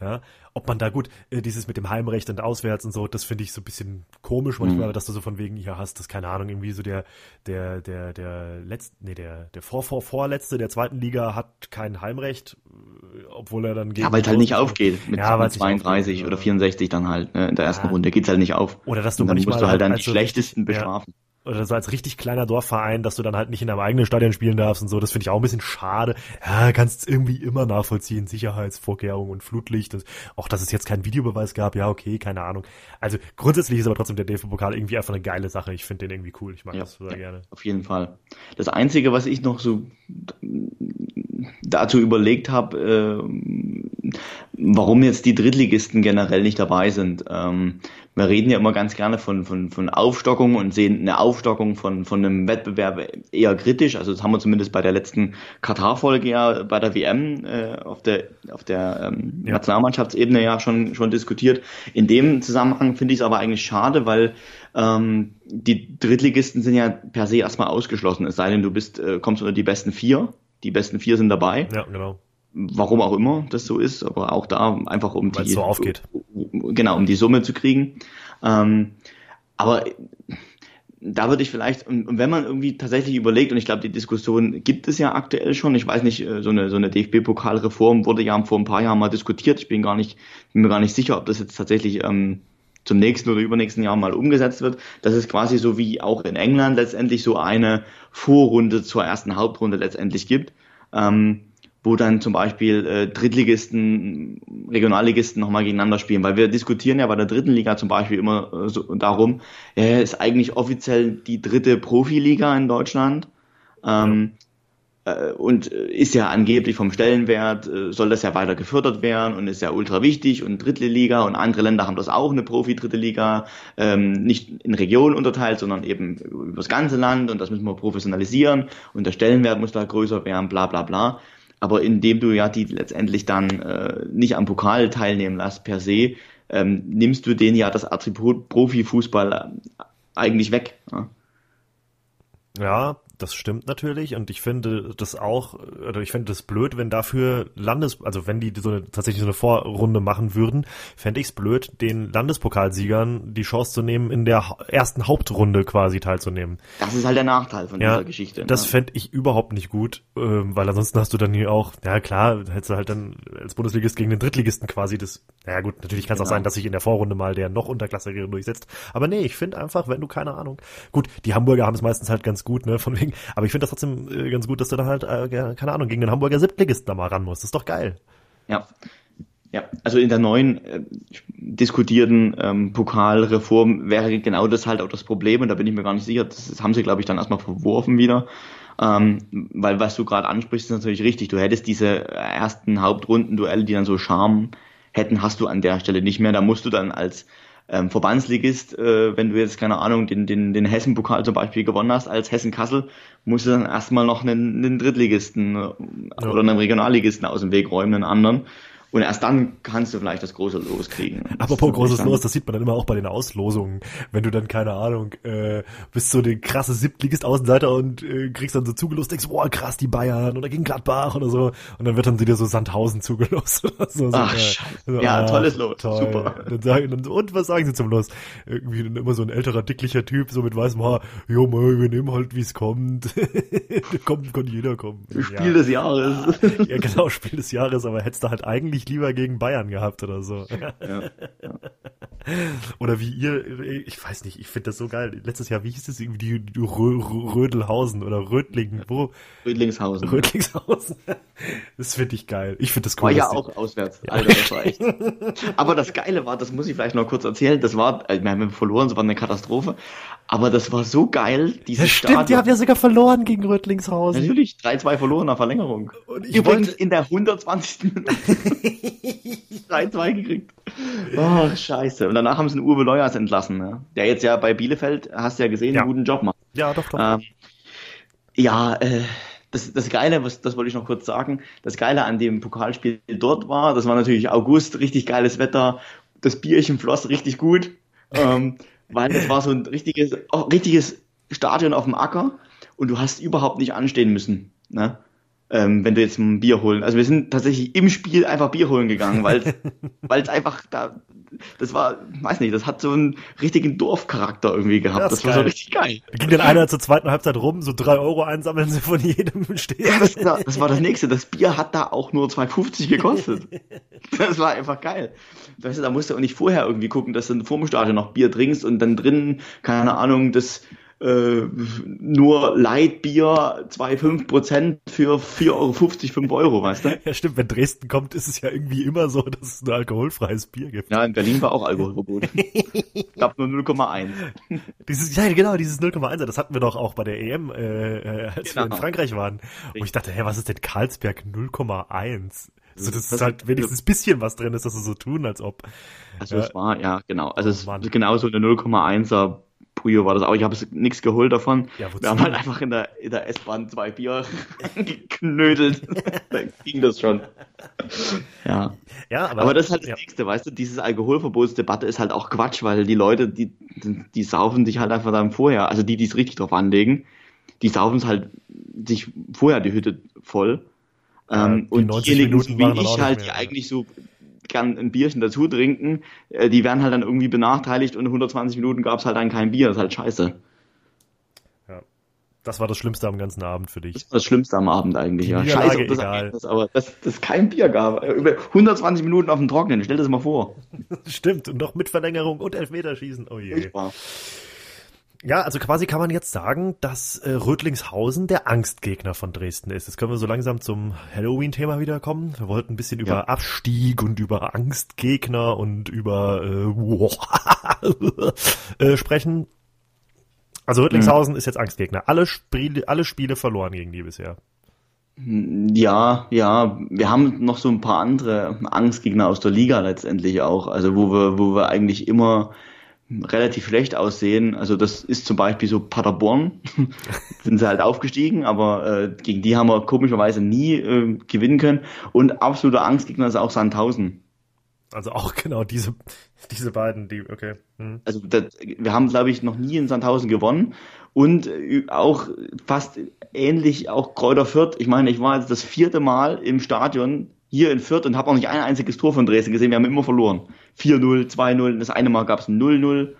Ja, ob man da gut, äh, dieses mit dem Heimrecht und auswärts und so, das finde ich so ein bisschen komisch manchmal, mhm. dass du so von wegen hier hast, das keine Ahnung, irgendwie so der, der, der, der letzte, nee, der, der vor, vor, vorletzte der zweiten Liga hat kein Heimrecht, äh, obwohl er dann gegen. Ja, weil es halt nicht aufgeht mit, ja, mit 32 aufgeht, oder 64 dann halt, ne, in der ersten ja. Runde geht's halt nicht auf. Oder dass du und dann musst du halt dann also, die schlechtesten bestrafen. Ja oder so als richtig kleiner Dorfverein, dass du dann halt nicht in deinem eigenen Stadion spielen darfst und so. Das finde ich auch ein bisschen schade. Ja, kannst irgendwie immer nachvollziehen. Sicherheitsvorkehrungen und Flutlicht. Und auch, dass es jetzt keinen Videobeweis gab. Ja, okay, keine Ahnung. Also grundsätzlich ist aber trotzdem der DFB-Pokal irgendwie einfach eine geile Sache. Ich finde den irgendwie cool. Ich mag ja, das sehr ja, gerne. Auf jeden Fall. Das Einzige, was ich noch so dazu überlegt habe, äh, warum jetzt die Drittligisten generell nicht dabei sind. Ähm, wir reden ja immer ganz gerne von, von, von Aufstockung und sehen eine Aufstockung von, von einem Wettbewerb eher kritisch. Also das haben wir zumindest bei der letzten Katar-Folge ja bei der WM äh, auf der, auf der ähm, ja. Nationalmannschaftsebene ja schon, schon diskutiert. In dem Zusammenhang finde ich es aber eigentlich schade, weil ähm, die Drittligisten sind ja per se erstmal ausgeschlossen, es sei denn, du bist, äh, kommst unter die besten vier die besten vier sind dabei. Ja, genau. Warum auch immer das so ist, aber auch da einfach um Weil die so aufgeht. genau um die Summe zu kriegen. Ähm, aber da würde ich vielleicht, und wenn man irgendwie tatsächlich überlegt, und ich glaube, die Diskussion gibt es ja aktuell schon, ich weiß nicht, äh, so eine, so eine DFB-Pokalreform wurde ja vor ein paar Jahren mal diskutiert, ich bin gar nicht, bin mir gar nicht sicher, ob das jetzt tatsächlich ähm, zum nächsten oder übernächsten Jahr mal umgesetzt wird. Das ist quasi so wie auch in England letztendlich so eine Vorrunde zur ersten Hauptrunde letztendlich gibt, ähm, wo dann zum Beispiel äh, Drittligisten, Regionalligisten nochmal gegeneinander spielen, weil wir diskutieren ja bei der dritten Liga zum Beispiel immer äh, so darum, äh, ist eigentlich offiziell die dritte Profiliga in Deutschland. Ähm, ja äh, und ist ja angeblich vom Stellenwert, äh, soll das ja weiter gefördert werden und ist ja ultra wichtig und dritte Liga und andere Länder haben das auch, eine Profi-dritte Liga, ähm, nicht in Regionen unterteilt, sondern eben über das ganze Land und das müssen wir professionalisieren und der Stellenwert muss da größer werden, bla bla bla. Aber indem du ja die letztendlich dann äh, nicht am Pokal teilnehmen lässt per se, ähm, nimmst du denen ja das Attribut Profifußball eigentlich weg. Ja. Ja, das stimmt natürlich und ich finde das auch, oder ich finde das blöd, wenn dafür Landes, also wenn die so eine, tatsächlich so eine Vorrunde machen würden, fände ich es blöd, den Landespokalsiegern die Chance zu nehmen, in der ersten Hauptrunde quasi teilzunehmen. Das ist halt der Nachteil von ja, dieser Geschichte. Ne? Das fände ich überhaupt nicht gut, äh, weil ansonsten hast du dann hier auch, ja klar, hättest du halt dann als Bundesligist gegen den Drittligisten quasi das, naja gut, natürlich kann es genau. auch sein, dass sich in der Vorrunde mal der noch unterklassigere durchsetzt, aber nee, ich finde einfach, wenn du keine Ahnung, gut, die Hamburger haben es meistens halt ganz gut, ne, von wegen Ding. Aber ich finde das trotzdem äh, ganz gut, dass du dann halt, äh, keine Ahnung, gegen den Hamburger Siebtligisten da mal ran musst. Das ist doch geil. Ja. Ja, also in der neuen äh, diskutierten ähm, Pokalreform wäre genau das halt auch das Problem und da bin ich mir gar nicht sicher. Das, das haben sie, glaube ich, dann erstmal verworfen wieder. Ähm, weil was du gerade ansprichst, ist natürlich richtig. Du hättest diese ersten Hauptrundenduelle, die dann so Charme hätten, hast du an der Stelle nicht mehr. Da musst du dann als ähm, Verbandsligist, äh, wenn du jetzt, keine Ahnung, den, den, den Hessen-Pokal zum Beispiel gewonnen hast, als Hessen-Kassel, musst du dann erstmal noch einen, einen Drittligisten äh, ja. oder einen Regionalligisten aus dem Weg räumen, einen anderen. Und erst dann kannst du vielleicht das große Los kriegen. Apropos großes Los, das sieht man dann immer auch bei den Auslosungen. Wenn du dann, keine Ahnung, äh, bist so den krasse Siebtligist Außenseiter und äh, kriegst dann so zugelost, denkst, boah, krass, die Bayern oder gegen Gladbach oder so. Und dann wird dann dir so Sandhausen zugelost oder so. Ach, so, so, ja, ah, tolles Los, toll. super. Dann sagen, dann, und was sagen sie zum Los? Irgendwie dann immer so ein älterer, dicklicher Typ, so mit weißem Haar, jo, mal, wir nehmen halt, wie es kommt. kommt, kann jeder kommen. Spiel ja. des Jahres. ja, genau, Spiel des Jahres, aber hättest du halt eigentlich lieber gegen Bayern gehabt oder so. Ja, ja. Oder wie ihr, ich weiß nicht, ich finde das so geil. Letztes Jahr, wie hieß es irgendwie, die, die Rö Rödelhausen oder Rödlingen, wo? Rödlingshausen. Rödlingshausen. Das finde ich geil. Ich finde das cool. War ja auch auswärts. Ja. Alter, das war echt. Aber das Geile war, das muss ich vielleicht noch kurz erzählen, das war, äh, wir haben verloren, es war eine Katastrophe. Aber das war so geil, diese ja, Stimmt, Stadion. die haben ja sogar verloren gegen Rödlingshausen. Natürlich, 3-2 verloren nach Verlängerung. Und ich Übrigens in der 120. Minute 3-2 gekriegt. Oh, scheiße. Und danach haben sie einen Uwe Leuers entlassen, ne? der jetzt ja bei Bielefeld, hast du ja gesehen, ja. einen guten Job macht. Ja, doch, doch. Ähm, ja, äh, das, das Geile, was, das wollte ich noch kurz sagen, das Geile an dem Pokalspiel dort war, das war natürlich August, richtig geiles Wetter, das Bierchen floss richtig gut. Ähm, weil das war so ein richtiges, oh, richtiges Stadion auf dem Acker und du hast überhaupt nicht anstehen müssen, ne? Ähm, wenn du jetzt ein Bier holen. Also wir sind tatsächlich im Spiel einfach Bier holen gegangen, weil weil es einfach da das war, weiß nicht, das hat so einen richtigen Dorfcharakter irgendwie gehabt. Das, das war so richtig geil. Da ging dann einer zur zweiten Halbzeit rum, so drei Euro einsammeln sie von jedem stehen. Ja, das, das, war das nächste. Das Bier hat da auch nur 2,50 gekostet. das war einfach geil. Weißt du, da musst du auch nicht vorher irgendwie gucken, dass du vor dem Stadion noch Bier trinkst und dann drinnen, keine Ahnung, das äh, nur Leitbier 2,5 Prozent für 4,50 Euro, 5 Euro, weißt du? Ja, stimmt. Wenn Dresden kommt, ist es ja irgendwie immer so, dass es ein alkoholfreies Bier gibt. Ja, in Berlin war auch Alkoholverbot. ich glaube nur 0,1. Dieses, ja, genau, dieses 0,1, das hatten wir doch auch bei der EM, äh, äh als genau. wir in genau. Frankreich waren. Wo ich dachte, hä, was ist denn Karlsberg 0,1? Also das ist halt wenigstens ein bisschen was drin ist, dass sie so tun, als ob. Also ja. es war, ja, genau. Also es ist genau so eine 0,1er Puyo war das auch. Ich habe nichts geholt davon. Ja, wir haben halt einfach in der, in der S-Bahn zwei Bier geknödelt. da ging das schon. Ja. ja aber, aber das ist halt das ja. Nächste, weißt du? Diese Alkoholverbotsdebatte ist halt auch Quatsch, weil die Leute, die, die saufen sich halt einfach dann vorher, also die, die es richtig drauf anlegen, die saufen es halt sich vorher die Hütte voll. Ähm, und diejenigen, wie ich halt, die eigentlich so gern ein Bierchen dazu trinken, äh, die werden halt dann irgendwie benachteiligt und 120 Minuten gab es halt dann kein Bier. Das ist halt scheiße. Ja. Das war das Schlimmste am ganzen Abend für dich. Das war das Schlimmste am Abend eigentlich, ja. Scheiße, das egal. Ist, aber dass es kein Bier gab. Über 120 Minuten auf dem Trocknen, stell das mal vor. Stimmt, und noch mit Verlängerung und Elfmeterschießen. Oh je. Furchtbar. Ja, also quasi kann man jetzt sagen, dass äh, Rödlingshausen der Angstgegner von Dresden ist. Jetzt können wir so langsam zum Halloween-Thema wiederkommen. Wir wollten ein bisschen ja. über Abstieg und über Angstgegner und über äh, äh, sprechen. Also Rödlingshausen mhm. ist jetzt Angstgegner. Alle, Spiele, alle Spiele verloren gegen die bisher. Ja, ja, wir haben noch so ein paar andere Angstgegner aus der Liga letztendlich auch, also wo wir, wo wir eigentlich immer relativ schlecht aussehen. Also das ist zum Beispiel so Paderborn, sind sie halt aufgestiegen, aber äh, gegen die haben wir komischerweise nie äh, gewinnen können. Und absoluter Angstgegner ist auch Sandhausen. Also auch genau diese, diese beiden, die, okay. Hm. Also das, wir haben, glaube ich, noch nie in Sandhausen gewonnen und äh, auch fast ähnlich auch Kräuter Fürth. Ich meine, ich war jetzt das vierte Mal im Stadion hier in Fürth und habe auch nicht ein einziges Tor von Dresden gesehen. Wir haben immer verloren. 4-0, 2-0. Das eine Mal gab es ein 0-0.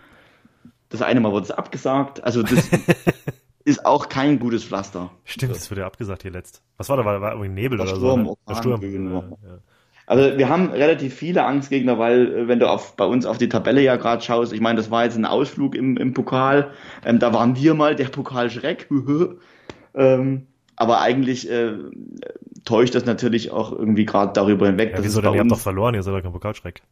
Das eine Mal wurde es abgesagt. Also das ist auch kein gutes Pflaster. Stimmt, das wurde ja abgesagt hier letzt. Was war da? War, war irgendwie Nebel oder Sturm, so? Ne? Der Sturm. Ja, ja. Also wir haben relativ viele Angstgegner, weil äh, wenn du auf, bei uns auf die Tabelle ja gerade schaust, ich meine, das war jetzt ein Ausflug im, im Pokal, ähm, da waren wir mal der Pokalschreck. ähm, aber eigentlich äh, täuscht das natürlich auch irgendwie gerade darüber hinweg. Ja, wieso denn? Ihr habt doch verloren, ihr seid doch kein Pokalschreck.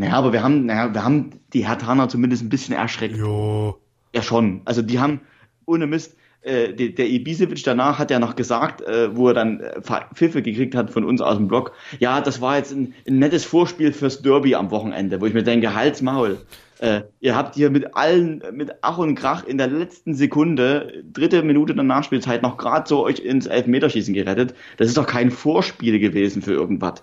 Naja, aber wir haben, naja, wir haben die Hertaner zumindest ein bisschen erschreckt. Jo. Ja, schon. Also die haben, ohne Mist, äh, der, der Ibisevic danach hat ja noch gesagt, äh, wo er dann äh, Pfiffe gekriegt hat von uns aus dem Blog, ja, das war jetzt ein, ein nettes Vorspiel fürs Derby am Wochenende, wo ich mir denke, Hals, Maul. Äh, ihr habt hier mit allen, mit Ach und Krach in der letzten Sekunde, dritte Minute der Nachspielzeit, noch gerade so euch ins Elfmeterschießen gerettet. Das ist doch kein Vorspiel gewesen für irgendwas.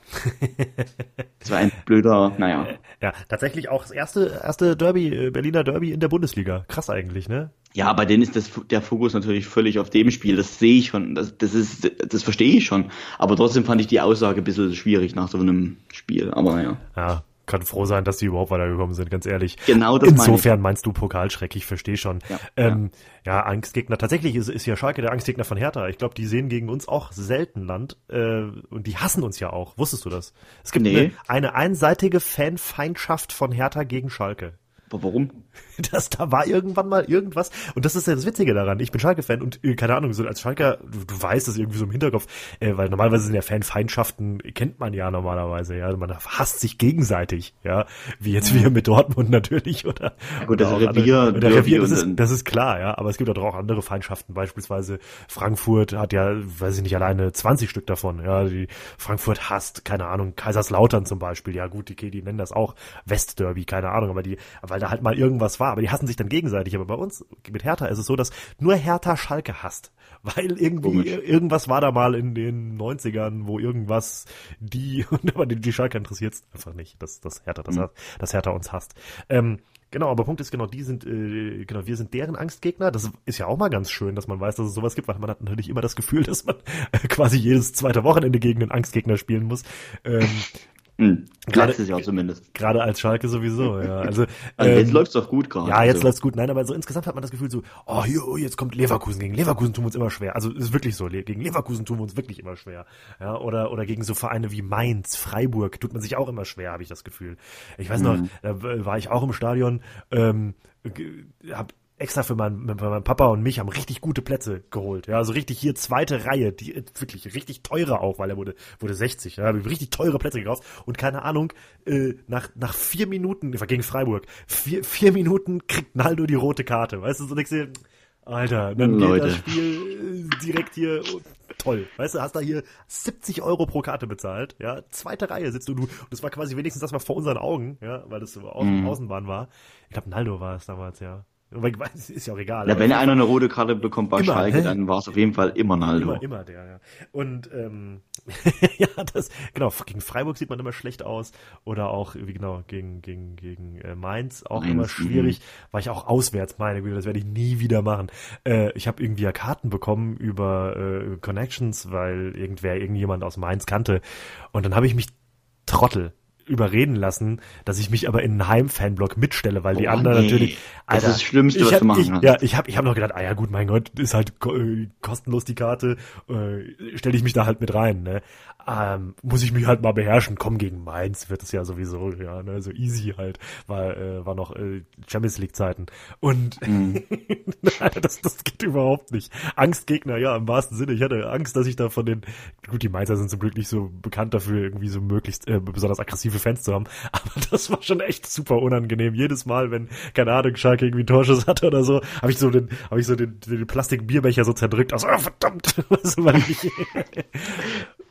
das war ein blöder, naja. Ja, tatsächlich auch das erste, erste Derby, äh, Berliner Derby in der Bundesliga. Krass eigentlich, ne? Ja, bei denen ist das, der Fokus natürlich völlig auf dem Spiel. Das sehe ich schon. Das, das ist, das verstehe ich schon. Aber trotzdem fand ich die Aussage ein bisschen schwierig nach so einem Spiel. Aber naja. Ja, kann froh sein, dass die überhaupt weitergekommen sind, ganz ehrlich. Genau das Insofern meinst du Pokalschreck, ich verstehe schon. Ja, ähm, ja. ja, Angstgegner. Tatsächlich ist, ist ja Schalke der Angstgegner von Hertha. Ich glaube, die sehen gegen uns auch selten Land äh, und die hassen uns ja auch. Wusstest du das? Es gibt nee. eine, eine einseitige Fanfeindschaft von Hertha gegen Schalke. Aber warum? Das, da war irgendwann mal irgendwas. Und das ist ja das Witzige daran. Ich bin Schalke-Fan und äh, keine Ahnung, so als Schalker, du, du weißt das irgendwie so im Hinterkopf, äh, weil normalerweise sind ja Fanfeindschaften, kennt man ja normalerweise, ja. Man hasst sich gegenseitig, ja. Wie jetzt wir mit Dortmund natürlich, oder? Ja, gut, das Revier, andere, der Revier, das ist, das ist klar, ja. Aber es gibt auch andere Feindschaften. Beispielsweise Frankfurt hat ja, weiß ich nicht, alleine 20 Stück davon, ja. Die Frankfurt hasst, keine Ahnung, Kaiserslautern zum Beispiel. Ja gut, die, die nennen das auch Westderby, keine Ahnung, aber die, weil da halt mal irgendwas war. Aber die hassen sich dann gegenseitig. Aber bei uns, mit Hertha, ist es so, dass nur Hertha Schalke hasst. Weil irgendwie Komisch. irgendwas war da mal in den 90ern, wo irgendwas die, aber die, die Schalke interessiert es einfach nicht, dass, dass Hertha das, mhm. dass Hertha uns hasst. Ähm, Genau, aber Punkt ist genau, die sind, äh, genau, wir sind deren Angstgegner. Das ist ja auch mal ganz schön, dass man weiß, dass es sowas gibt, weil man hat natürlich immer das Gefühl, dass man äh, quasi jedes zweite Wochenende gegen einen Angstgegner spielen muss. Ähm, hm, letztes Jahr zumindest. Gerade als Schalke sowieso, ja. Also, also ähm, jetzt läuft's doch gut gerade. Ja, jetzt also. läuft's gut. Nein, aber so insgesamt hat man das Gefühl so, oh, oh, jetzt kommt Leverkusen. Gegen Leverkusen tun wir uns immer schwer. Also ist wirklich so. Gegen Leverkusen tun wir uns wirklich immer schwer. Ja, oder, oder gegen so Vereine wie Mainz, Freiburg tut man sich auch immer schwer, habe ich das Gefühl. Ich weiß mhm. noch, da war ich auch im Stadion, ähm, hab extra für meinen, für meinen Papa und mich haben richtig gute Plätze geholt. Ja, also richtig hier zweite Reihe, die wirklich richtig teure auch, weil er wurde, wurde 60. Ja, habe richtig teure Plätze gekauft und keine Ahnung, äh, nach, nach vier Minuten, war gegen Freiburg, vier, vier Minuten kriegt Naldo die rote Karte. Weißt du, so denkst du, Alter, dann Leute. geht das Spiel äh, direkt hier toll. Weißt du, hast da hier 70 Euro pro Karte bezahlt, ja, zweite Reihe sitzt du, du, und das war quasi wenigstens das mal vor unseren Augen, ja, weil das so Außen, mhm. Außenbahn war. Ich glaube, Naldo war es damals, ja. Ist ja auch egal. Ja, wenn einer eine rote Karte bekommt bei immer, Schalke, hä? dann war es auf jeden Fall immer Naldo. Immer, immer der, ja. Und ähm, ja, das, genau, gegen Freiburg sieht man immer schlecht aus. Oder auch, wie genau, gegen, gegen, gegen äh, Mainz auch Mainz, immer schwierig. Mh. War ich auch auswärts, meine Güte, das werde ich nie wieder machen. Äh, ich habe irgendwie ja Karten bekommen über äh, Connections, weil irgendwer irgendjemand aus Mainz kannte. Und dann habe ich mich Trottel überreden lassen, dass ich mich aber in einen Heim-Fanblock mitstelle, weil die oh, anderen nee. natürlich. Alter, das ist das Schlimmste, was hab, du machen ich, Ja, ich habe ich hab noch gedacht, ah ja gut, mein Gott, ist halt äh, kostenlos die Karte, äh, stelle ich mich da halt mit rein. Ne? Ähm, muss ich mich halt mal beherrschen. Komm, gegen Mainz wird es ja sowieso, ja, ne, so easy halt. War, äh, war noch äh, Champions League Zeiten. Und mhm. das, das geht überhaupt nicht. Angstgegner, ja, im wahrsten Sinne. Ich hatte Angst, dass ich da von den, gut, die Mainzer sind zum Glück nicht so bekannt dafür, irgendwie so möglichst äh, besonders aggressive Fans zu haben. Aber das war schon echt super unangenehm. Jedes Mal, wenn, keine Ahnung, Schalke irgendwie Torschuss hatte oder so, habe ich so den, habe ich so den, den Plastikbierbecher so zerdrückt. Also, oh, verdammt! Was, weil ich,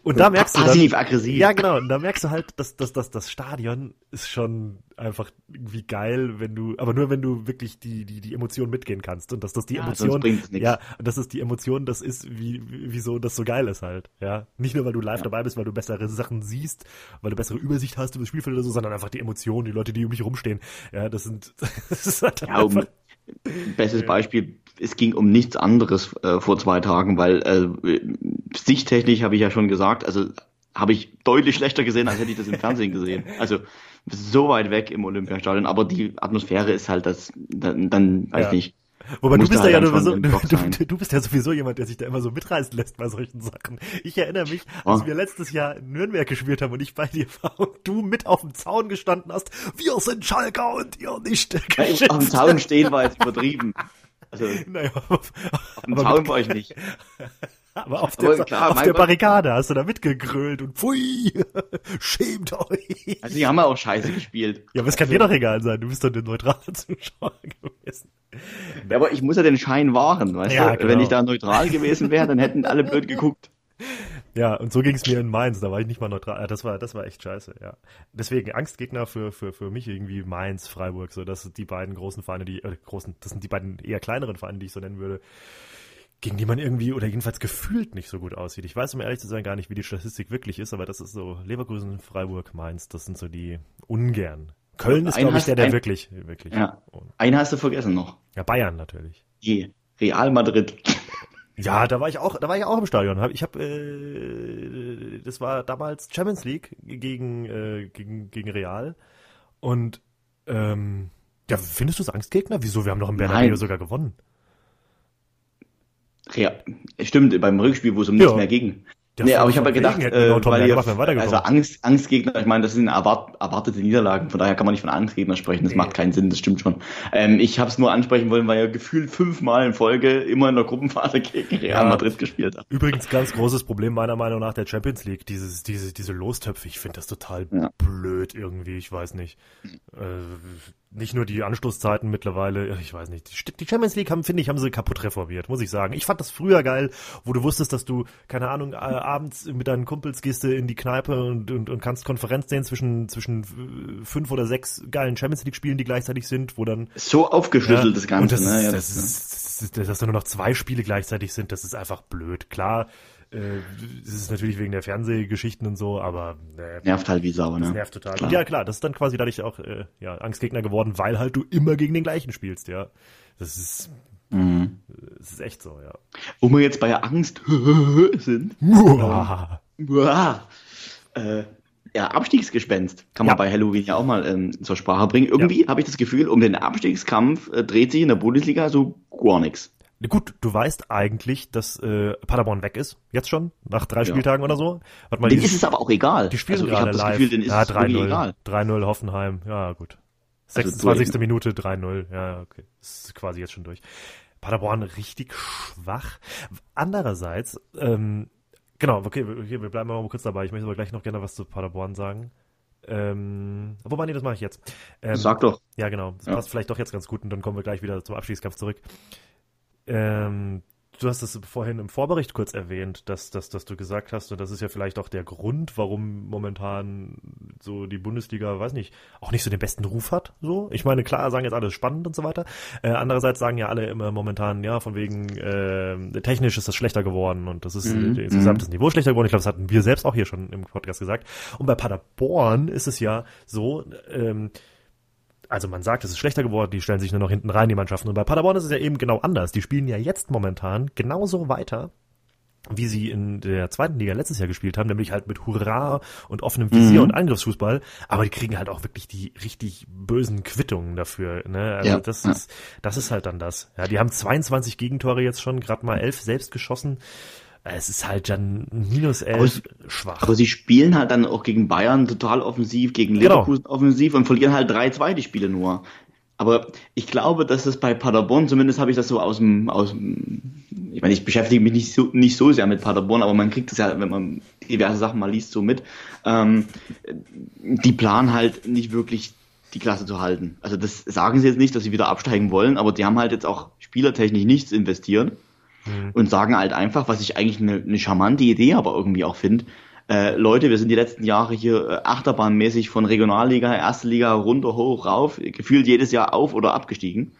und da merkst du dann, passiv aggressiv. Ja, genau. Und da merkst du halt, dass, dass, dass das Stadion ist schon einfach irgendwie geil, wenn du, aber nur wenn du wirklich die die die Emotion mitgehen kannst und dass das die ja, Emotion, ja, und dass es die Emotion, das ist, wie wieso das so geil ist halt, ja. Nicht nur weil du live ja. dabei bist, weil du bessere Sachen siehst, weil du bessere Übersicht hast über das Spielfeld oder so, sondern einfach die Emotionen, die Leute, die um mich rumstehen, ja, das sind, das ist halt ja, um, Bestes Beispiel, es ging um nichts anderes äh, vor zwei Tagen, weil äh, sichttechnisch habe ich ja schon gesagt, also habe ich deutlich schlechter gesehen, als hätte ich das im Fernsehen gesehen. Also so weit weg im Olympiastadion, aber die Atmosphäre ist halt das, dann, dann weiß ja. nicht. Wobei du bist halt ja sowieso, du, du, du, bist ja sowieso jemand, der sich da immer so mitreißen lässt bei solchen Sachen. Ich erinnere mich, als oh. wir letztes Jahr in Nürnberg gespielt haben und ich bei dir war und du mit auf dem Zaun gestanden hast, wir sind Schalker und ihr nicht. Ja, auf dem Zaun stehen war jetzt übertrieben. Also, naja, auf, auf dem Zaun war ich nicht. Aber auf, aber der, klar, auf der Barrikade hast du da mitgegrölt und pfui, schämt euch. Also die haben ja auch scheiße gespielt. Ja, aber es kann also, dir doch egal sein, du bist doch der neutrale Zuschauer gewesen. Ja, aber ich muss ja den Schein wahren, weißt ja, du? Genau. Wenn ich da neutral gewesen wäre, dann hätten alle blöd geguckt. Ja, und so ging es mir in Mainz, da war ich nicht mal neutral. Das war, das war echt scheiße, ja. Deswegen Angstgegner für, für, für mich irgendwie Mainz, Freiburg, so, das sind die beiden großen Vereine, die, äh, großen, das sind die beiden eher kleineren Vereine, die ich so nennen würde, gegen die man irgendwie oder jedenfalls gefühlt nicht so gut aussieht. Ich weiß, um ehrlich zu sein, gar nicht, wie die Statistik wirklich ist, aber das ist so Leverkusen, Freiburg, Mainz, das sind so die ungern. Köln ist, glaube ich, der, der ein, wirklich, wirklich. Ja. Einen hast du vergessen noch. Ja, Bayern natürlich. Je. Real Madrid. Ja, da war ich auch, da war ich auch im Stadion. Ich habe, äh, das war damals Champions League gegen äh, gegen gegen Real und ähm, ja, findest du es Angstgegner? Wieso? Wir haben doch im Bernabeu sogar gewonnen. Ja, stimmt, beim Rückspiel, wo es um nichts mehr ging. Ja, nee, aber ich habe ja gedacht, äh, weil ihr, also Angst, Angstgegner, ich meine, das sind erwart, erwartete Niederlagen, von daher kann man nicht von Angstgegner sprechen, das nee. macht keinen Sinn, das stimmt schon. Ähm, ich habe es nur ansprechen wollen, weil ihr gefühlt fünfmal in Folge immer in der Gruppenphase gegen Real ja, Madrid gespielt habt. Übrigens ganz großes Problem meiner Meinung nach der Champions League, dieses, diese, diese Lostöpfe, ich finde das total ja. blöd irgendwie, ich weiß nicht. Äh, nicht nur die Anstoßzeiten mittlerweile, ich weiß nicht. Die Champions League haben, finde ich, haben sie kaputt reformiert, muss ich sagen. Ich fand das früher geil, wo du wusstest, dass du, keine Ahnung, äh, abends mit deinen Kumpels gehst du in die Kneipe und, und, und kannst Konferenz sehen zwischen, zwischen fünf oder sechs geilen Champions League Spielen, die gleichzeitig sind, wo dann. So aufgeschlüsselt ja, das Ganze, das, ne? Ja, das, das, ist, das, das, dass da nur noch zwei Spiele gleichzeitig sind, das ist einfach blöd. Klar, äh, das ist natürlich wegen der Fernsehgeschichten und so, aber äh, nervt halt wie Sau, ne? nervt total. Klar. Ja, klar, das ist dann quasi dadurch auch äh, ja, Angstgegner geworden, weil halt du immer gegen den gleichen spielst, ja. Das ist mhm. das ist echt so, ja. Wo wir jetzt bei Angst sind. Uah. Uah. Äh, ja, Abstiegsgespenst kann man ja. bei Halloween ja auch mal ähm, zur Sprache bringen. Irgendwie ja. habe ich das Gefühl, um den Abstiegskampf äh, dreht sich in der Bundesliga so gar nichts. Gut, du weißt eigentlich, dass äh, Paderborn weg ist, jetzt schon, nach drei ja. Spieltagen oder so. Warte mal, den ist es aber auch egal. Die spielen also, gerade live. Gefühl, ja, 3-0, 3-0 Hoffenheim, ja gut. 26. Also Minute 3-0. Ja, okay. Ist quasi jetzt schon durch. Paderborn richtig schwach. Andererseits, ähm, genau, okay, wir bleiben mal kurz dabei. Ich möchte aber gleich noch gerne was zu Paderborn sagen. Ähm, wobei, nee, das mache ich jetzt. Ähm, Sag doch. Ja, genau. Das ja. passt vielleicht doch jetzt ganz gut und dann kommen wir gleich wieder zum Abschließkampf zurück. Ähm, Du hast es vorhin im Vorbericht kurz erwähnt, dass, dass, dass du gesagt hast, und das ist ja vielleicht auch der Grund, warum momentan so die Bundesliga, weiß nicht, auch nicht so den besten Ruf hat. So, ich meine, klar, sagen jetzt alle spannend und so weiter. Äh, andererseits sagen ja alle immer momentan, ja, von wegen äh, technisch ist das schlechter geworden und das ist mhm. insgesamt das Niveau schlechter geworden. Ich glaube, das hatten wir selbst auch hier schon im Podcast gesagt. Und bei Paderborn ist es ja so, ähm, also man sagt, es ist schlechter geworden, die stellen sich nur noch hinten rein, die Mannschaften. Und bei Paderborn ist es ja eben genau anders. Die spielen ja jetzt momentan genauso weiter, wie sie in der zweiten Liga letztes Jahr gespielt haben, nämlich halt mit Hurra und offenem Visier mhm. und Angriffsfußball. Aber die kriegen halt auch wirklich die richtig bösen Quittungen dafür. Ne? Also ja, das ja. ist, das ist halt dann das. Ja, die haben 22 Gegentore jetzt schon, gerade mal elf selbst geschossen. Es ist halt dann minus elf schwach. Aber sie spielen halt dann auch gegen Bayern total offensiv, gegen genau. Leverkusen genau. offensiv und verlieren halt 3-2 die Spiele nur. Aber ich glaube, dass es bei Paderborn, zumindest habe ich das so aus dem, aus dem, ich meine, ich beschäftige mich nicht so, nicht so sehr mit Paderborn, aber man kriegt es ja, wenn man diverse Sachen mal liest, so mit. Ähm, die planen halt nicht wirklich die Klasse zu halten. Also das sagen sie jetzt nicht, dass sie wieder absteigen wollen, aber die haben halt jetzt auch spielertechnisch nichts investiert mhm. und sagen halt einfach, was ich eigentlich eine, eine charmante Idee aber irgendwie auch finde, äh, Leute, wir sind die letzten Jahre hier äh, achterbahnmäßig von Regionalliga, Erste Liga runter, hoch, rauf, gefühlt jedes Jahr auf oder abgestiegen.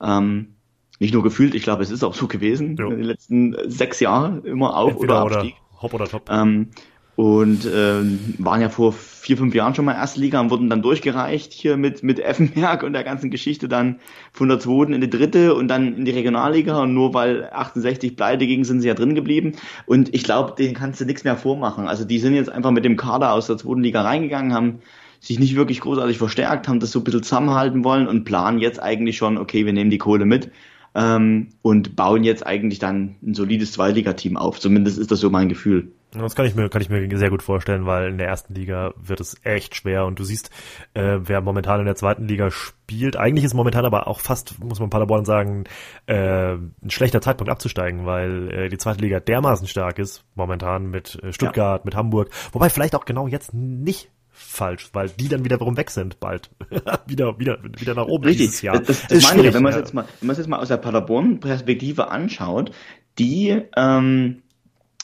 Ähm, nicht nur gefühlt, ich glaube, es ist auch so gewesen jo. in den letzten sechs Jahren immer auf Entweder oder Abstieg. Oder Hop oder Top. Ähm, und äh, waren ja vor vier, fünf Jahren schon mal erste Liga und wurden dann durchgereicht hier mit, mit Effenberg und der ganzen Geschichte dann von der zweiten in die dritte und dann in die Regionalliga und nur weil 68 pleite ging, sind sie ja drin geblieben und ich glaube, denen kannst du nichts mehr vormachen. Also die sind jetzt einfach mit dem Kader aus der zweiten Liga reingegangen, haben sich nicht wirklich großartig verstärkt, haben das so ein bisschen zusammenhalten wollen und planen jetzt eigentlich schon, okay, wir nehmen die Kohle mit ähm, und bauen jetzt eigentlich dann ein solides Zweiligateam auf. Zumindest ist das so mein Gefühl. Das kann ich mir, kann ich mir sehr gut vorstellen, weil in der ersten Liga wird es echt schwer und du siehst, äh, wer momentan in der zweiten Liga spielt, eigentlich ist momentan aber auch fast, muss man Paderborn sagen, äh, ein schlechter Zeitpunkt abzusteigen, weil äh, die zweite Liga dermaßen stark ist, momentan mit äh, Stuttgart, ja. mit Hamburg, wobei vielleicht auch genau jetzt nicht falsch, weil die dann wiederum weg sind bald. wieder, wieder, wieder nach oben Richtig. dieses Jahr. Das, das, das meine ich, wenn man es jetzt mal, wenn man es jetzt mal aus der Paderborn-Perspektive anschaut, die ähm,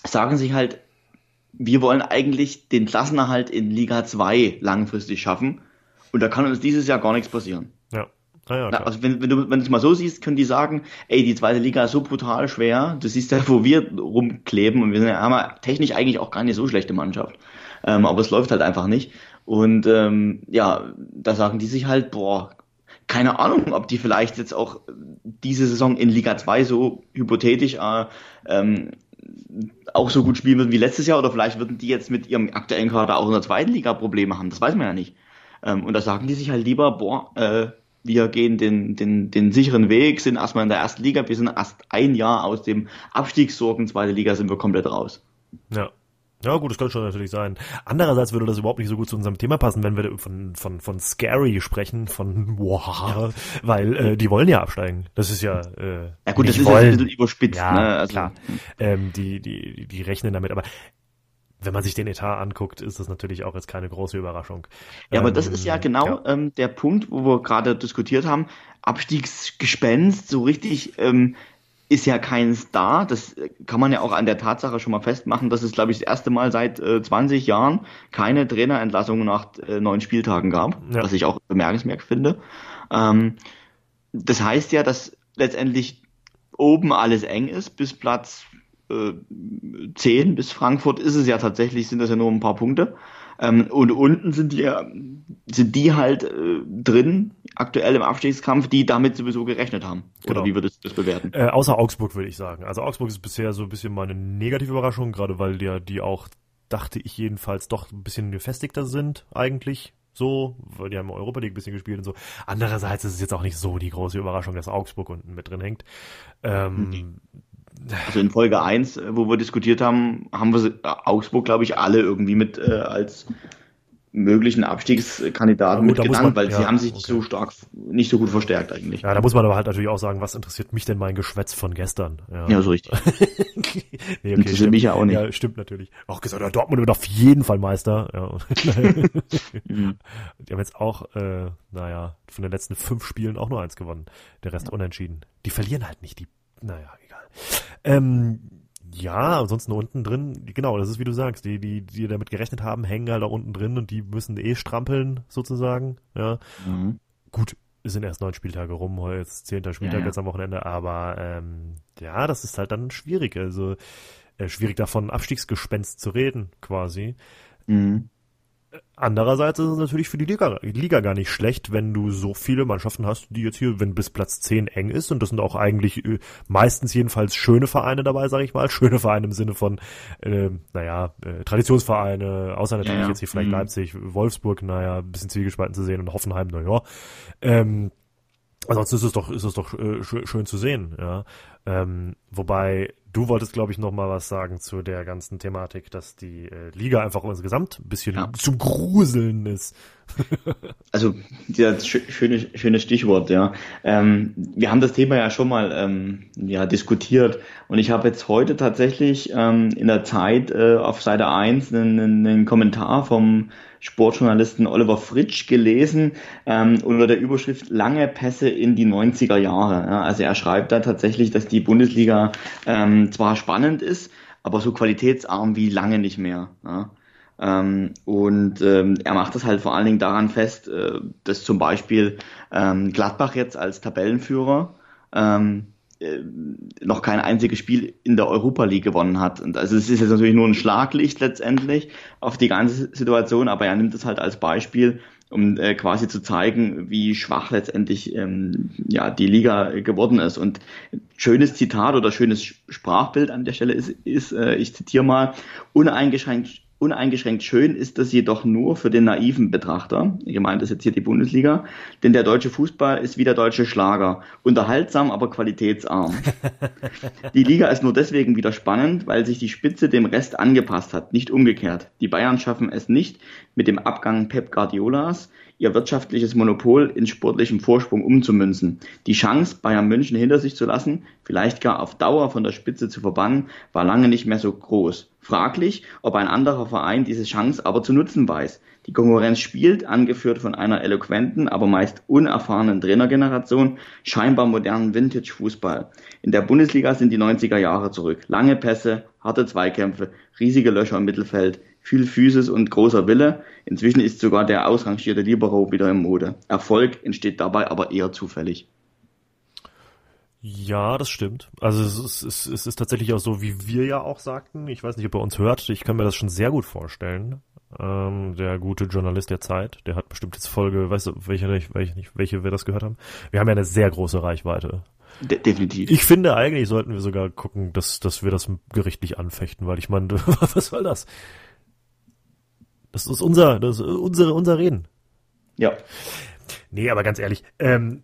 sagen sich halt, wir wollen eigentlich den Klassenerhalt in Liga 2 langfristig schaffen und da kann uns dieses Jahr gar nichts passieren. Ja. Ah ja, also wenn, wenn du wenn du es mal so siehst, können die sagen, ey, die zweite Liga ist so brutal schwer. Du siehst ja, wo wir rumkleben und wir sind ja, haben ja technisch eigentlich auch gar nicht so schlechte Mannschaft. Ähm, aber es läuft halt einfach nicht. Und ähm, ja, da sagen die sich halt, boah, keine Ahnung, ob die vielleicht jetzt auch diese Saison in Liga 2 so hypothetisch äh, ähm, auch so gut spielen würden wie letztes Jahr oder vielleicht würden die jetzt mit ihrem aktuellen Kader auch in der zweiten Liga Probleme haben. Das weiß man ja nicht. Ähm, und da sagen die sich halt lieber, boah, äh, wir gehen den, den, den sicheren Weg, sind erstmal in der ersten Liga, wir sind erst ein Jahr aus dem Abstiegssorgen, zweite Liga sind wir komplett raus. Ja, ja, gut, das könnte schon natürlich sein. Andererseits würde das überhaupt nicht so gut zu unserem Thema passen, wenn wir von, von, von Scary sprechen, von wow, ja. weil äh, die wollen ja absteigen. Das ist ja. Äh, ja gut, das ist wollen. ein bisschen überspitzt, ja, ne? Also, klar. Ähm, die, die, die rechnen damit, aber wenn man sich den Etat anguckt, ist das natürlich auch jetzt keine große Überraschung. Ja, ähm, aber das ist ja ähm, genau ja. Ähm, der Punkt, wo wir gerade diskutiert haben. Abstiegsgespenst, so richtig ähm, ist ja kein Star. Das kann man ja auch an der Tatsache schon mal festmachen, dass es, glaube ich, das erste Mal seit äh, 20 Jahren keine Trainerentlassung nach äh, neun Spieltagen gab, ja. was ich auch bemerkenswert finde. Ähm, das heißt ja, dass letztendlich oben alles eng ist, bis Platz äh, 10, bis Frankfurt ist es ja tatsächlich, sind das ja nur ein paar Punkte. Ähm, und unten sind die, sind die halt äh, drin, aktuell im Abstiegskampf, die damit sowieso gerechnet haben. Oder genau. wie würdest du das bewerten? Äh, außer Augsburg, würde ich sagen. Also Augsburg ist bisher so ein bisschen meine negative Überraschung, gerade weil ja die auch, dachte ich jedenfalls, doch ein bisschen gefestigter sind eigentlich so, weil die haben Europa League ein bisschen gespielt und so. Andererseits ist es jetzt auch nicht so die große Überraschung, dass Augsburg unten mit drin hängt. Ähm, mhm. Also in Folge 1, wo wir diskutiert haben, haben wir Augsburg, glaube ich, alle irgendwie mit äh, als möglichen Abstiegskandidaten Ja, gut, da mit muss genannt, man- weil ja, sie haben sich okay. so stark, nicht so gut verstärkt eigentlich. Ja, da muss man aber halt natürlich auch sagen, was interessiert mich denn mein Geschwätz von gestern? Ja, Ja, so richtig. nee, Interessiert stimmt. mich ja auch nicht. Ja, stimmt natürlich. Auch gesagt, ja, Dortmund wird auf jeden Fall Meister. Ja. Mhm. Die haben jetzt auch, äh, naja, von den letzten fünf Spielen auch nur eins gewonnen. Der Rest unentschieden. Die verlieren halt nicht, die, naja, egal. Ähm, ja, ansonsten unten drin, genau, das ist wie du sagst, die, die, die damit gerechnet haben, hängen halt da unten drin und die müssen eh strampeln, sozusagen, ja. Mhm. Gut, es sind erst neun Spieltage rum, heute ist zehnter Spieltag Ja, ja. jetzt am Wochenende, aber ähm, ja, das ist halt dann schwierig. Also äh, schwierig davon Abstiegsgespenst zu reden, quasi. Mhm. Andererseits ist es natürlich für die Liga, Liga gar nicht schlecht, wenn du so viele Mannschaften hast, die jetzt hier, wenn bis Platz 10 eng ist, und das sind auch eigentlich äh, meistens jedenfalls schöne Vereine dabei, sage ich mal. Schöne Vereine im Sinne von, äh, naja, äh, Traditionsvereine, außer natürlich Ja, ja. jetzt hier vielleicht Mhm. Leipzig, Wolfsburg, naja, ein bisschen zwiegespalten zu sehen und Hoffenheim, naja. Ähm, Ansonsten ist es doch, ist es doch äh, schön, schön zu sehen, ja. Ähm, wobei du wolltest, glaube ich, noch mal was sagen zu der ganzen Thematik, dass die äh, Liga einfach insgesamt ein bisschen Ja. zum Gruseln ist. Also, das schö- schöne, schönes Stichwort, ja. Ähm, wir haben das Thema ja schon mal ähm, ja, diskutiert und ich habe jetzt heute tatsächlich ähm, in der Zeit äh, auf Seite 1 einen, einen einen Kommentar vom Sportjournalisten Oliver Fritsch gelesen ähm, unter der Überschrift Lange Pässe in die 90er Jahre. Ja. Also er schreibt da tatsächlich, dass die Bundesliga ähm, zwar spannend ist, aber so qualitätsarm wie lange nicht mehr. Ja. Ähm, und ähm, er macht das halt vor allen Dingen daran fest, äh, dass zum Beispiel ähm, Gladbach jetzt als Tabellenführer ähm, äh, noch kein einziges Spiel in der Europa League gewonnen hat. Und also es ist jetzt natürlich nur ein Schlaglicht letztendlich auf die ganze Situation, aber er nimmt es halt als Beispiel, um äh, quasi zu zeigen, wie schwach letztendlich ähm, ja die Liga geworden ist. Und schönes Zitat oder schönes Sprachbild an der Stelle ist, ist äh, ich zitiere mal, uneingeschränkt Uneingeschränkt schön ist das jedoch nur für den naiven Betrachter. Gemeint ist jetzt hier die Bundesliga. Denn der deutsche Fußball ist wie der deutsche Schlager. Unterhaltsam, aber qualitätsarm. Die Liga ist nur deswegen wieder spannend, weil sich die Spitze dem Rest angepasst hat, nicht umgekehrt. Die Bayern schaffen es nicht, mit dem Abgang Pep Guardiolas ihr wirtschaftliches Monopol in sportlichem Vorsprung umzumünzen. Die Chance, Bayern München hinter sich zu lassen, vielleicht gar auf Dauer von der Spitze zu verbannen, war lange nicht mehr so groß. Fraglich, ob ein anderer Verein diese Chance aber zu nutzen weiß. Die Konkurrenz spielt, angeführt von einer eloquenten, aber meist unerfahrenen Trainergeneration, scheinbar modernen Vintage-Fußball. In der Bundesliga sind die 90er Jahre zurück. Lange Pässe, harte Zweikämpfe, riesige Löcher im Mittelfeld, viel Physis und großer Wille. Inzwischen ist sogar der ausrangierte Libero wieder im Mode. Erfolg entsteht dabei aber eher zufällig. Ja, das stimmt. Also es ist, es, ist, es ist tatsächlich auch so, wie wir ja auch sagten. Ich weiß nicht, ob er uns hört. Ich kann mir das schon sehr gut vorstellen. Ähm, der gute Journalist der Zeit, der hat bestimmt jetzt Folge, weißt du, welche, welche, nicht, welche wir das gehört haben. Wir haben ja eine sehr große Reichweite. De definitiv. Ich finde eigentlich sollten wir sogar gucken, dass, dass wir das gerichtlich anfechten, weil ich meine, was soll das? Das ist unser, das ist unsere, unser Reden. Ja. Nee, aber ganz ehrlich, ähm,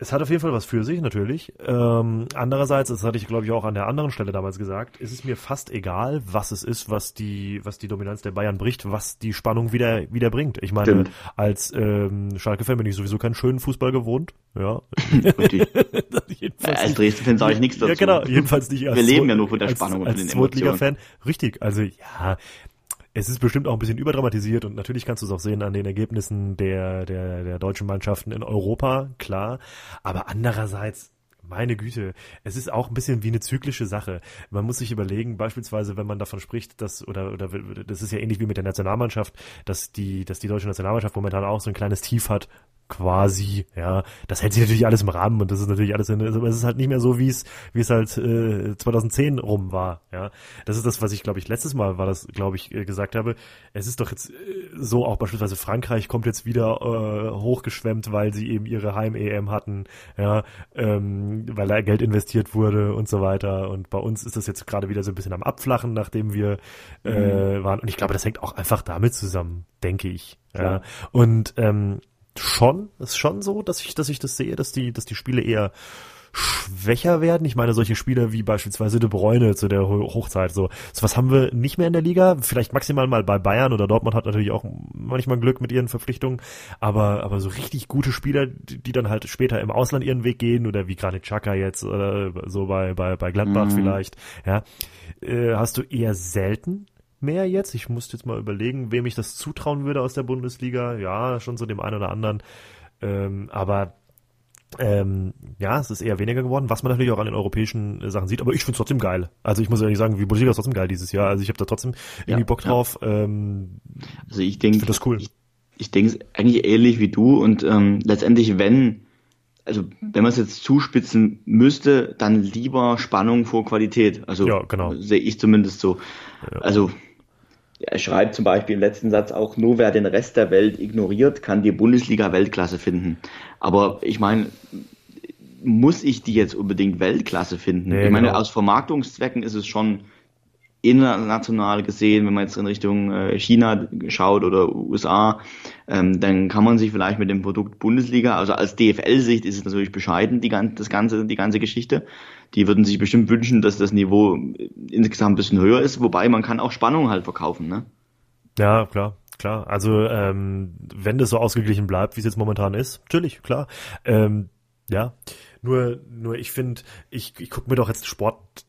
es hat auf jeden Fall was für sich, natürlich. Ähm, andererseits, das hatte ich, glaube ich, auch an der anderen Stelle damals gesagt, ist es mir fast egal, was es ist, was die, was die Dominanz der Bayern bricht, was die Spannung wieder, wieder bringt. Ich meine, Stimmt. als ähm, Schalke-Fan bin ich sowieso keinen schönen Fußball gewohnt. Ja. Als Dresden-Fan sage ich nichts dazu. Ja, genau, jedenfalls nicht als Wir leben ja nur von der als, Spannung und von als den Emotionen. Zweitliga-Fan. Richtig, also ja, es ist bestimmt auch ein bisschen überdramatisiert und natürlich kannst du es auch sehen an den Ergebnissen der, der, der deutschen Mannschaften in Europa, klar. Aber andererseits, meine Güte, es ist auch ein bisschen wie eine zyklische Sache. Man muss sich überlegen, beispielsweise, wenn man davon spricht, dass, oder, oder, das ist ja ähnlich wie mit der Nationalmannschaft, dass die, dass die deutsche Nationalmannschaft momentan auch so ein kleines Tief hat, quasi, ja. Das hält sich natürlich alles im Rahmen und das ist natürlich alles, in, aber es ist halt nicht mehr so, wie es, wie es halt äh, 2010 rum war, ja. Das ist das, was ich, glaube ich, letztes Mal war das, glaube ich, äh, gesagt habe. Es ist doch jetzt äh, so, auch beispielsweise Frankreich kommt jetzt wieder äh, hochgeschwemmt, weil sie eben ihre Heim-EM hatten, ja, ähm, weil da Geld investiert wurde und so weiter. Und bei uns ist das jetzt gerade wieder so ein bisschen am Abflachen, nachdem wir äh, waren. Und ich glaube, das hängt auch einfach damit zusammen, denke ich. Ja. Klar. Und ähm, schon, ist schon so, dass ich, dass ich das sehe, dass die, dass die Spiele eher schwächer werden. Ich meine, solche Spieler wie beispielsweise De Bruyne zu der Hochzeit, so, so was haben wir nicht mehr in der Liga. Vielleicht maximal mal bei Bayern oder Dortmund hat natürlich auch manchmal Glück mit ihren Verpflichtungen, aber, aber so richtig gute Spieler, die, die dann halt später im Ausland ihren Weg gehen oder wie Granit Xhaka jetzt oder so bei, bei, bei Gladbach mhm. vielleicht, ja, äh, hast du eher selten mehr jetzt. Ich musste jetzt mal überlegen, wem ich das zutrauen würde aus der Bundesliga. Ja, schon so dem einen oder anderen. Ähm, aber ähm, ja, es ist eher weniger geworden, was man natürlich auch an den europäischen äh, Sachen sieht, aber ich finde es trotzdem geil. Also ich muss ehrlich sagen, die Bundesliga ist trotzdem geil dieses Jahr. Also ich habe da trotzdem irgendwie ja, Bock drauf. Ja. Ähm, also ich denke, das cool. Ich, ich denke eigentlich ähnlich wie du und ähm, letztendlich, wenn, also wenn man es jetzt zuspitzen müsste, dann lieber Spannung vor Qualität. Also ja, genau. sehe ich zumindest so. Ja. Also er schreibt zum Beispiel im letzten Satz auch, nur wer den Rest der Welt ignoriert, kann die Bundesliga Weltklasse finden. Aber ich meine, muss ich die jetzt unbedingt Weltklasse finden? Nee, ich meine, genau. aus Vermarktungszwecken ist es schon international gesehen, wenn man jetzt in Richtung äh, China schaut oder USA, ähm, dann kann man sich vielleicht mit dem Produkt Bundesliga, also als DFL-Sicht ist es natürlich bescheiden, die, das ganze, die ganze Geschichte. Die würden sich bestimmt wünschen, dass das Niveau insgesamt ein bisschen höher ist, wobei man kann auch Spannung halt verkaufen, ne? Ja, klar, klar. Also ähm, wenn das so ausgeglichen bleibt, wie es jetzt momentan ist, natürlich, klar. Ähm, ja, nur, nur ich finde, ich, ich gucke mir doch jetzt Sport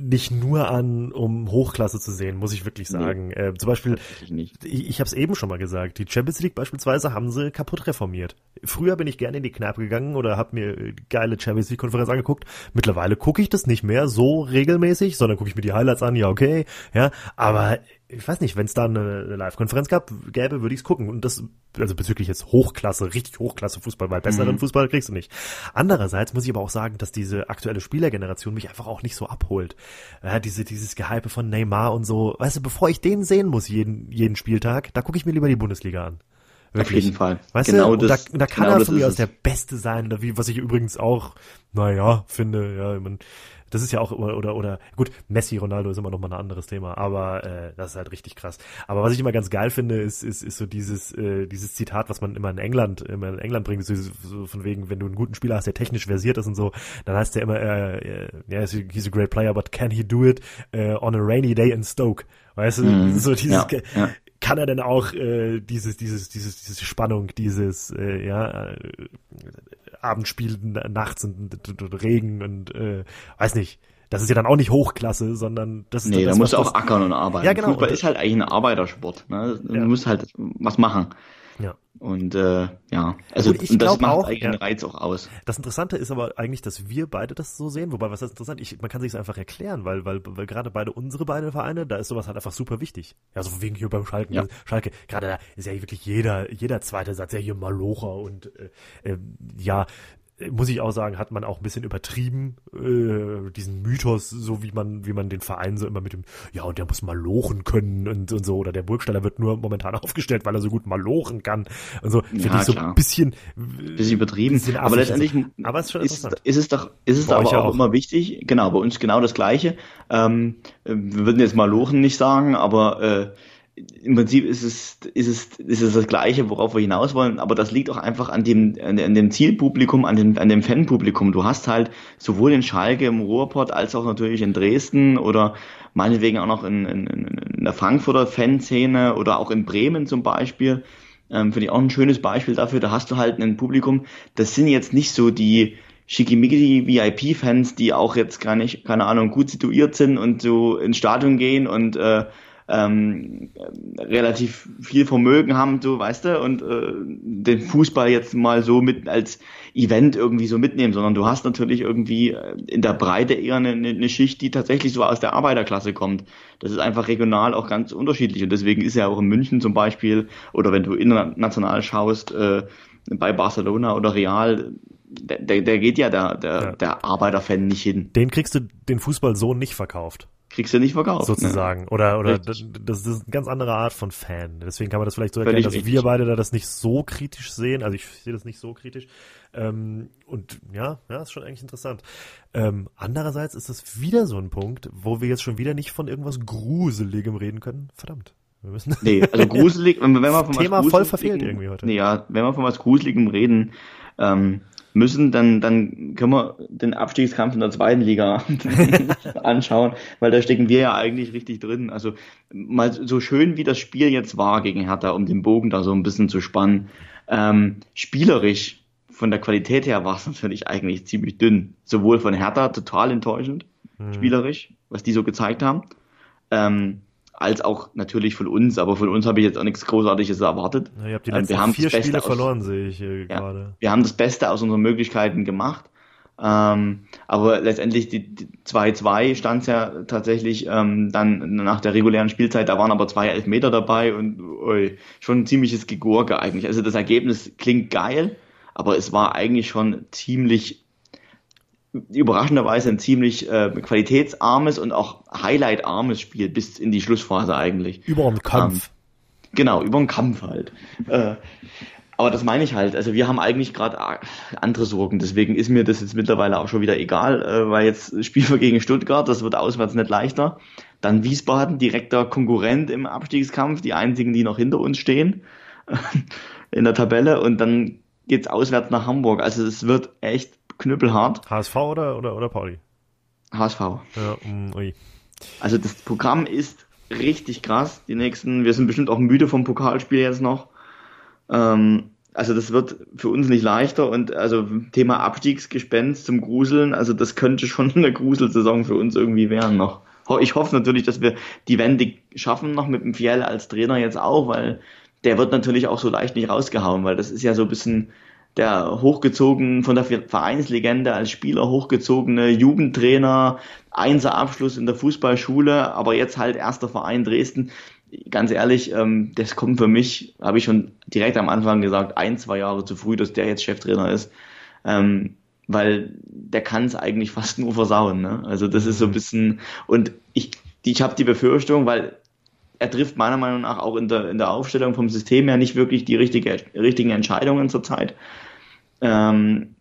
nicht nur an, um Hochklasse zu sehen, muss ich wirklich sagen. Nee, äh, zum Beispiel, ich, ich habe es eben schon mal gesagt, die Champions League beispielsweise haben sie kaputt reformiert. Früher bin ich gerne in die Kneipe gegangen oder habe mir geile Champions League Konferenz angeguckt. Mittlerweile gucke ich das nicht mehr so regelmäßig, sondern gucke ich mir die Highlights an, ja okay, ja, aber ich weiß nicht, wenn es da eine, Live-Konferenz gab, gäbe, würde ich es gucken. Und das, also bezüglich jetzt Hochklasse, richtig Hochklasse Fußball, weil besseren mhm. Fußball kriegst du nicht. Andererseits muss ich aber auch sagen, dass diese aktuelle Spielergeneration mich einfach auch nicht so abholt. Ja, diese, dieses Gehype von Neymar und so. Weißt du, bevor ich den sehen muss jeden, jeden Spieltag, da gucke ich mir lieber die Bundesliga an. Wirklich. Auf jeden Fall. Weißt genau du, das, da, da kann genau er von mir aus der Beste sein, wie, was ich übrigens auch, naja, finde, ja, mein, das ist ja auch oder oder, oder gut, Messi, Ronaldo ist immer noch mal ein anderes Thema, aber äh, das ist halt richtig krass. Aber was ich immer ganz geil finde, ist ist, ist so dieses äh, dieses Zitat, was man immer in England immer in England bringt, so, so von wegen, wenn du einen guten Spieler hast, der technisch versiert ist und so, dann heißt der immer, äh, yeah, he's a great player, but can he do it uh, on a rainy day in Stoke? Weißt du, mm, so dieses ja, ja kann er denn auch äh, dieses, dieses, dieses, diese Spannung, dieses, äh, ja, äh, Abendspiel nachts und, und, und Regen und äh, weiß nicht. Das ist ja dann auch nicht Hochklasse, sondern das ist Nee, das, da musst du auch ackern und arbeiten. Ja, genau. Fußball ist halt eigentlich ein Arbeitersport. Ne? Du ja. musst halt was machen. Ja. Und äh, ja, also und, und das macht auch, eigentlich ja. den Reiz auch aus. Das Interessante ist aber eigentlich, dass wir beide das so sehen. Wobei, was ist interessant? Ich, man kann sich einfach erklären, weil, weil, weil gerade beide unsere beiden Vereine, da ist sowas halt einfach super wichtig. Ja, so wegen hier beim Schalken. Ja. Schalke, gerade da ist ja wirklich jeder, jeder zweite Satz ja hier Malocher und äh, äh, ja, muss ich auch sagen, hat man auch ein bisschen übertrieben, äh, diesen Mythos, so wie man, wie man den Verein so immer mit dem, ja, und der muss mal lochen können und, und so, oder der Burgstaller wird nur momentan aufgestellt, weil er so gut mal lochen kann und so. Finde ja, ich so ein bisschen, bisschen übertrieben. Bisschen aber letztendlich aber ist, ist, ist, es doch, ist es aber auch, auch, immer wichtig, genau, bei uns genau das Gleiche. Ähm, wir würden jetzt mal lochen nicht sagen, aber äh, im Prinzip ist es, ist es, ist es das Gleiche, worauf wir hinaus wollen, aber das liegt auch einfach an dem, an dem Zielpublikum, an dem, an dem Fanpublikum. Du hast halt sowohl in Schalke im Ruhrpott als auch natürlich in Dresden oder meinetwegen auch noch in, in, in der Frankfurter Fanszene oder auch in Bremen zum Beispiel. Ähm, Finde ich auch ein schönes Beispiel dafür. Da hast du halt ein Publikum, das sind jetzt nicht so die, schickimicki VIP-Fans, die auch jetzt gar nicht, keine Ahnung, gut situiert sind und so ins Stadion gehen und äh, ähm, relativ viel Vermögen haben, so weißt du, und äh, den Fußball jetzt mal so mit als Event irgendwie so mitnehmen, sondern du hast natürlich irgendwie äh, in der Breite eher eine, eine Schicht, die tatsächlich so aus der Arbeiterklasse kommt. Das ist einfach regional auch ganz unterschiedlich und deswegen ist ja auch in München zum Beispiel oder wenn du international schaust äh, bei Barcelona oder Real der, der geht ja der, der, ja. der Arbeiterfan nicht hin. Den kriegst du den Fußball so nicht verkauft kriegst du nicht verkauft. Sozusagen. Ne? Oder, oder das, das, ist eine ganz andere Art von Fan. Deswegen kann man das vielleicht so erklären, dass richtig. wir beide da das nicht so kritisch sehen. Also ich sehe das nicht so kritisch. Ähm, und ja, ja, ist schon eigentlich interessant. Ähm, andererseits ist das wieder so ein Punkt, wo wir jetzt schon wieder nicht von irgendwas Gruseligem reden können. Verdammt. Wir müssen nee, also gruselig, wenn, wenn wir von Thema was voll verfehlt irgendwie heute. Nee, ja, wenn wir von was Gruseligem reden, ähm, müssen, dann, dann können wir den Abstiegskampf in der zweiten Liga anschauen, weil da stecken wir ja eigentlich richtig drin. Also mal so schön wie das Spiel jetzt war gegen Hertha, um den Bogen da so ein bisschen zu spannen, ähm, spielerisch von der Qualität her war es natürlich eigentlich ziemlich dünn. Sowohl von Hertha total enttäuschend, mhm. spielerisch, was die so gezeigt haben. Ähm, als auch natürlich von uns, aber von uns habe ich jetzt auch nichts Großartiges erwartet. Ja, ihr habt die ähm, letzten wir haben vier Spiele aus, verloren, sehe ich ja, gerade. Wir haben das Beste aus unseren Möglichkeiten gemacht. Ähm, aber letztendlich die 2-2 stand es ja tatsächlich ähm, dann nach der regulären Spielzeit, da waren aber zwei Elfmeter dabei und ui, schon ein ziemliches Gegurke eigentlich. Also das Ergebnis klingt geil, aber es war eigentlich schon ziemlich überraschenderweise ein ziemlich äh, qualitätsarmes und auch highlightarmes Spiel bis in die Schlussphase eigentlich. Über einen Kampf. Ähm, genau, über einen Kampf halt. Äh, aber das meine ich halt. Also wir haben eigentlich gerade andere Sorgen. Deswegen ist mir das jetzt mittlerweile auch schon wieder egal, äh, weil jetzt spielen wir gegen Stuttgart, das wird auswärts nicht leichter. Dann Wiesbaden, direkter Konkurrent im Abstiegskampf, die einzigen, die noch hinter uns stehen in der Tabelle. Und dann geht's auswärts nach Hamburg. Also es wird echt knüppelhart. HSV oder, oder, oder Pauli? HSV. Ja, um, ui. Also das Programm ist richtig krass. Die nächsten, wir sind bestimmt auch müde vom Pokalspiel jetzt noch. Ähm, also das wird für uns nicht leichter und also Thema Abstiegsgespenst zum Gruseln, also das könnte schon eine Gruselsaison für uns irgendwie werden noch. Ich hoffe natürlich, dass wir die Wende schaffen noch mit dem Fiel als Trainer jetzt auch, weil der wird natürlich auch so leicht nicht rausgehauen, weil das ist ja so ein bisschen der hochgezogen von der Vereinslegende als Spieler hochgezogene Jugendtrainer, Einserabschluss in der Fußballschule, aber jetzt halt erster Verein Dresden. Ganz ehrlich, ähm, das kommt für mich, habe ich schon direkt am Anfang gesagt, ein, zwei Jahre zu früh, dass der jetzt Cheftrainer ist. Ähm, weil der kann es eigentlich fast nur versauen. Ne? Also das ist so ein bisschen, und ich, ich habe die Befürchtung, weil er trifft meiner Meinung nach auch in der, in der Aufstellung vom System her nicht wirklich die richtige, richtigen Entscheidungen zurzeit. Ähm,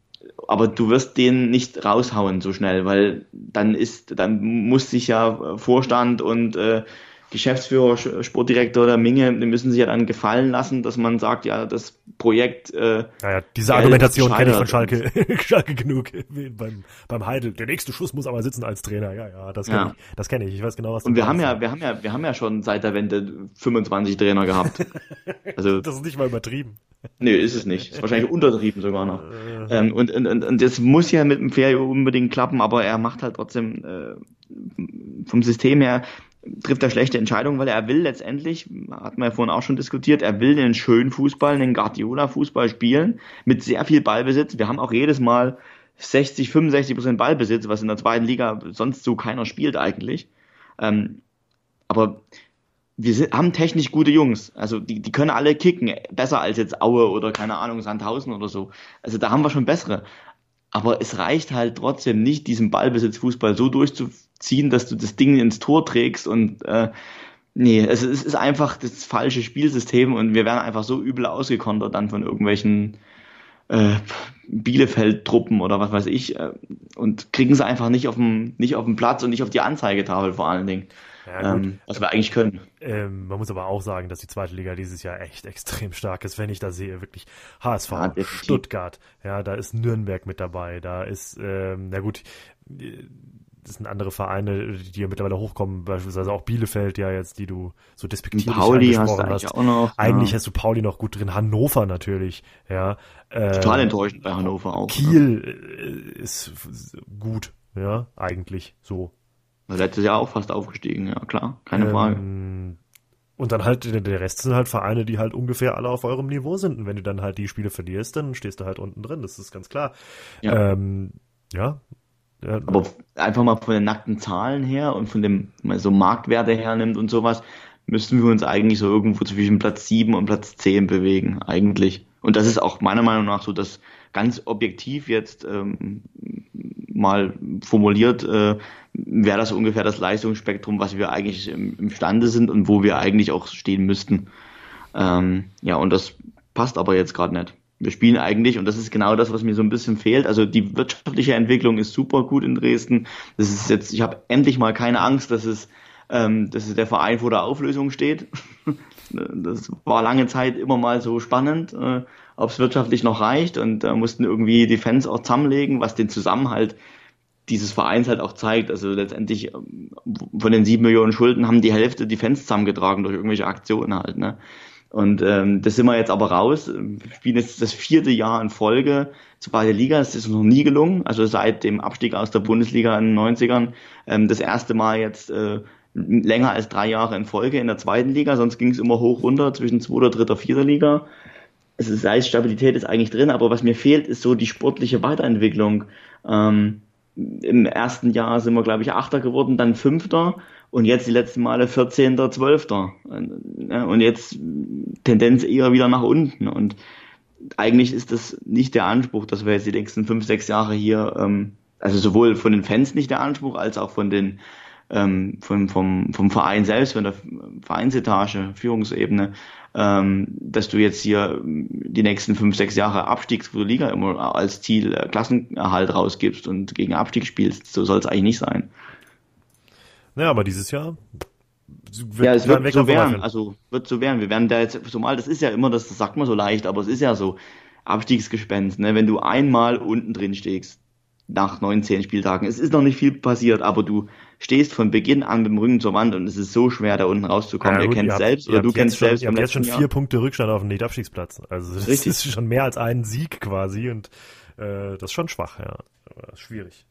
aber du wirst den nicht raushauen so schnell, weil dann ist, dann muss sich ja Vorstand und äh, Geschäftsführer, Sportdirektor der Minge, die müssen sich ja dann gefallen lassen, dass man sagt, ja, das Projekt. Äh, naja, diese Argumentation kenne ich von Schalke, Schalke genug beim, beim Heidel. Der nächste Schuss muss aber sitzen als Trainer. Ja, ja, das kenne ja. ich. Das kenne ich. Ich weiß genau, was Und wir haben ja, wir haben ja, wir haben ja schon seit der Wende 25 Trainer gehabt. Also das ist nicht mal übertrieben. Nee, ist es nicht. Ist wahrscheinlich untertrieben sogar noch. Äh. ähm, und, und, und, und das muss ja mit dem Fair unbedingt klappen, aber er macht halt trotzdem äh, vom System her trifft er schlechte Entscheidungen, weil er will letztendlich, hat man ja vorhin auch schon diskutiert, er will einen schönen Fußball, einen Guardiola-Fußball spielen, mit sehr viel Ballbesitz. Wir haben auch jedes Mal 60, 65 Prozent Ballbesitz, was in der zweiten Liga sonst so keiner spielt eigentlich. Ähm, aber wir sind, haben technisch gute Jungs. Also die, die können alle kicken, besser als jetzt Aue oder keine Ahnung, Sandhausen oder so. Also da haben wir schon bessere. Aber es reicht halt trotzdem nicht, diesen Ballbesitzfußball so durchzuziehen, dass du das Ding ins Tor trägst und äh, nee, es, es ist einfach das falsche Spielsystem und wir werden einfach so übel ausgekontert dann von irgendwelchen äh, Bielefeld-Truppen oder was weiß ich äh, und kriegen sie einfach nicht auf dem nicht auf dem Platz und nicht auf die Anzeigetafel vor allen Dingen. Ja, ähm, was wir eigentlich können. Ähm, man muss aber auch sagen, dass die zweite Liga dieses Jahr echt extrem stark ist, wenn ich da sehe, wirklich HSV, ja, Stuttgart, ja, da ist Nürnberg mit dabei, da ist, ähm, na gut, das sind andere Vereine, die ja mittlerweile hochkommen, beispielsweise auch Bielefeld ja jetzt, die du so despektierlich Pauli hast. Du eigentlich hast. Auch noch, eigentlich ja. hast du Pauli noch gut drin, Hannover natürlich, ja. Total äh, enttäuschend bei Hannover auch. Kiel ne? ist gut, ja, eigentlich so. Letztes Jahr auch fast aufgestiegen, ja klar, keine ähm, Frage. Und dann halt, der Rest sind halt Vereine, die halt ungefähr alle auf eurem Niveau sind. Und wenn du dann halt die Spiele verlierst, dann stehst du halt unten drin, das ist ganz klar. Ja. Ähm, ja. Aber einfach mal von den nackten Zahlen her und von dem, so Marktwerte hernimmt und sowas, müssten wir uns eigentlich so irgendwo zwischen Platz 7 und Platz 10 bewegen, eigentlich. Und das ist auch meiner Meinung nach so das ganz objektiv jetzt ähm, mal formuliert, äh, wäre das ungefähr das Leistungsspektrum, was wir eigentlich im, imstande sind und wo wir eigentlich auch stehen müssten. Ähm, ja, und das passt aber jetzt gerade nicht. Wir spielen eigentlich, und das ist genau das, was mir so ein bisschen fehlt. Also die wirtschaftliche Entwicklung ist super gut in Dresden. Das ist jetzt, ich habe endlich mal keine Angst, dass es, ähm, dass es der Verein vor der Auflösung steht. Das war lange Zeit immer mal so spannend, äh, ob es wirtschaftlich noch reicht und äh, mussten irgendwie die Fans auch zusammenlegen, was den Zusammenhalt dieses Vereins halt auch zeigt. Also letztendlich ähm, von den sieben Millionen Schulden haben die Hälfte die Fans zusammengetragen durch irgendwelche Aktionen halt. Ne? Und ähm, das sind wir jetzt aber raus. Wir spielen jetzt das vierte Jahr in Folge zweite Liga. Das ist noch nie gelungen. Also seit dem Abstieg aus der Bundesliga in den 90ern. Ähm, das erste Mal jetzt äh, länger als drei Jahre in Folge in der zweiten Liga. Sonst ging es immer hoch runter zwischen zweiter, dritter, vierter Liga. Also das heißt, Stabilität ist eigentlich drin, aber was mir fehlt, ist so die sportliche Weiterentwicklung. Ähm, Im ersten Jahr sind wir, glaube ich, Achter geworden, dann Fünfter und jetzt die letzten Male 14., 12. Und jetzt Tendenz eher wieder nach unten. Und eigentlich ist das nicht der Anspruch, dass wir jetzt die nächsten fünf, sechs Jahre hier, ähm, also sowohl von den Fans nicht der Anspruch, als auch von den ähm, vom, vom, vom Verein selbst, von der Vereinsetage, Führungsebene, ähm, dass du jetzt hier die nächsten fünf, sechs Jahre Abstiegsliga immer als Ziel äh, Klassenerhalt rausgibst und gegen Abstieg spielst. So soll es eigentlich nicht sein. Ja, aber dieses Jahr wird ja, es wird so werden. Also wird so werden. Wir werden da jetzt so mal, das ist ja immer, das, das sagt man so leicht, aber es ist ja so Abstiegsgespenst. Ne? Wenn du einmal unten drin stehst, nach 19 Spieltagen, es ist noch nicht viel passiert, aber du stehst von Beginn an mit dem Rücken zur Wand und es ist so schwer, da unten rauszukommen. Ja, gut, ihr kennt selbst oder du kennst schon, selbst. Ihr habt jetzt schon vier Jahr. Punkte Rückstand auf den Nicht-Abstiegsplatz. Also das Richtig. ist schon mehr als ein Sieg quasi und äh, das ist schon schwach, ja. Schwierig.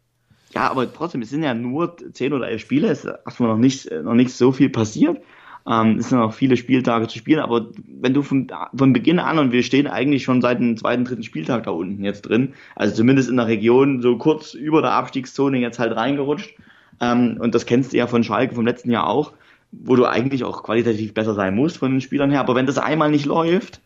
Ja, aber trotzdem, es sind ja nur zehn oder elf Spiele, es ist erstmal noch nicht, noch nicht so viel passiert. Ähm, es sind noch viele Spieltage zu spielen, aber wenn du von, von Beginn an, und wir stehen eigentlich schon seit dem zweiten, dritten Spieltag da unten jetzt drin, also zumindest in der Region so kurz über der Abstiegszone jetzt halt reingerutscht, ähm, und das kennst du ja von Schalke vom letzten Jahr auch, wo du eigentlich auch qualitativ besser sein musst von den Spielern her, aber wenn das einmal nicht läuft,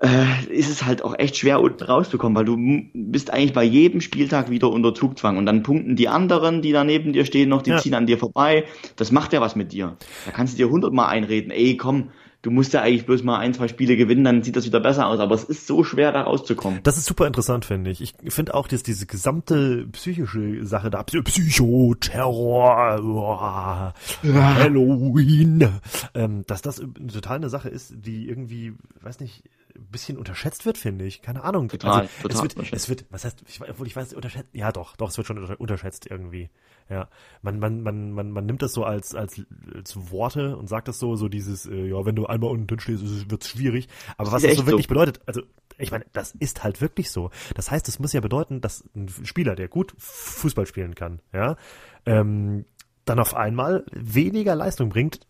äh, ist es halt auch echt schwer unten rauszukommen, weil du bist eigentlich bei jedem Spieltag wieder unter Zugzwang und dann punkten die anderen, die da neben dir stehen, noch, die ja. ziehen an dir vorbei. Das macht ja was mit dir. Da kannst du dir hundertmal einreden, ey, komm, du musst ja eigentlich bloß mal ein, zwei Spiele gewinnen, dann sieht das wieder besser aus. Aber es ist so schwer, da rauszukommen. Das ist super interessant, finde ich. Ich finde auch, dass diese gesamte psychische Sache da, Psycho, Terror, oh, Halloween, ähm, dass das total eine Sache ist, die irgendwie, weiß nicht, bisschen unterschätzt wird, finde ich. Keine Ahnung. Total, also, total es wird, es wird, was heißt, ich, obwohl ich weiß, unterschätzt, ja doch, doch, es wird schon unterschätzt irgendwie. Ja, man, man, man, man, man nimmt das so als, als, als Worte und sagt das so, so dieses, äh, ja, wenn du einmal unten stehst, wird es schwierig. Aber was das so wirklich so. bedeutet, also ich meine, das ist halt wirklich so. Das heißt, es muss ja bedeuten, dass ein Spieler, der gut Fußball spielen kann, ja, ähm, dann auf einmal weniger Leistung bringt,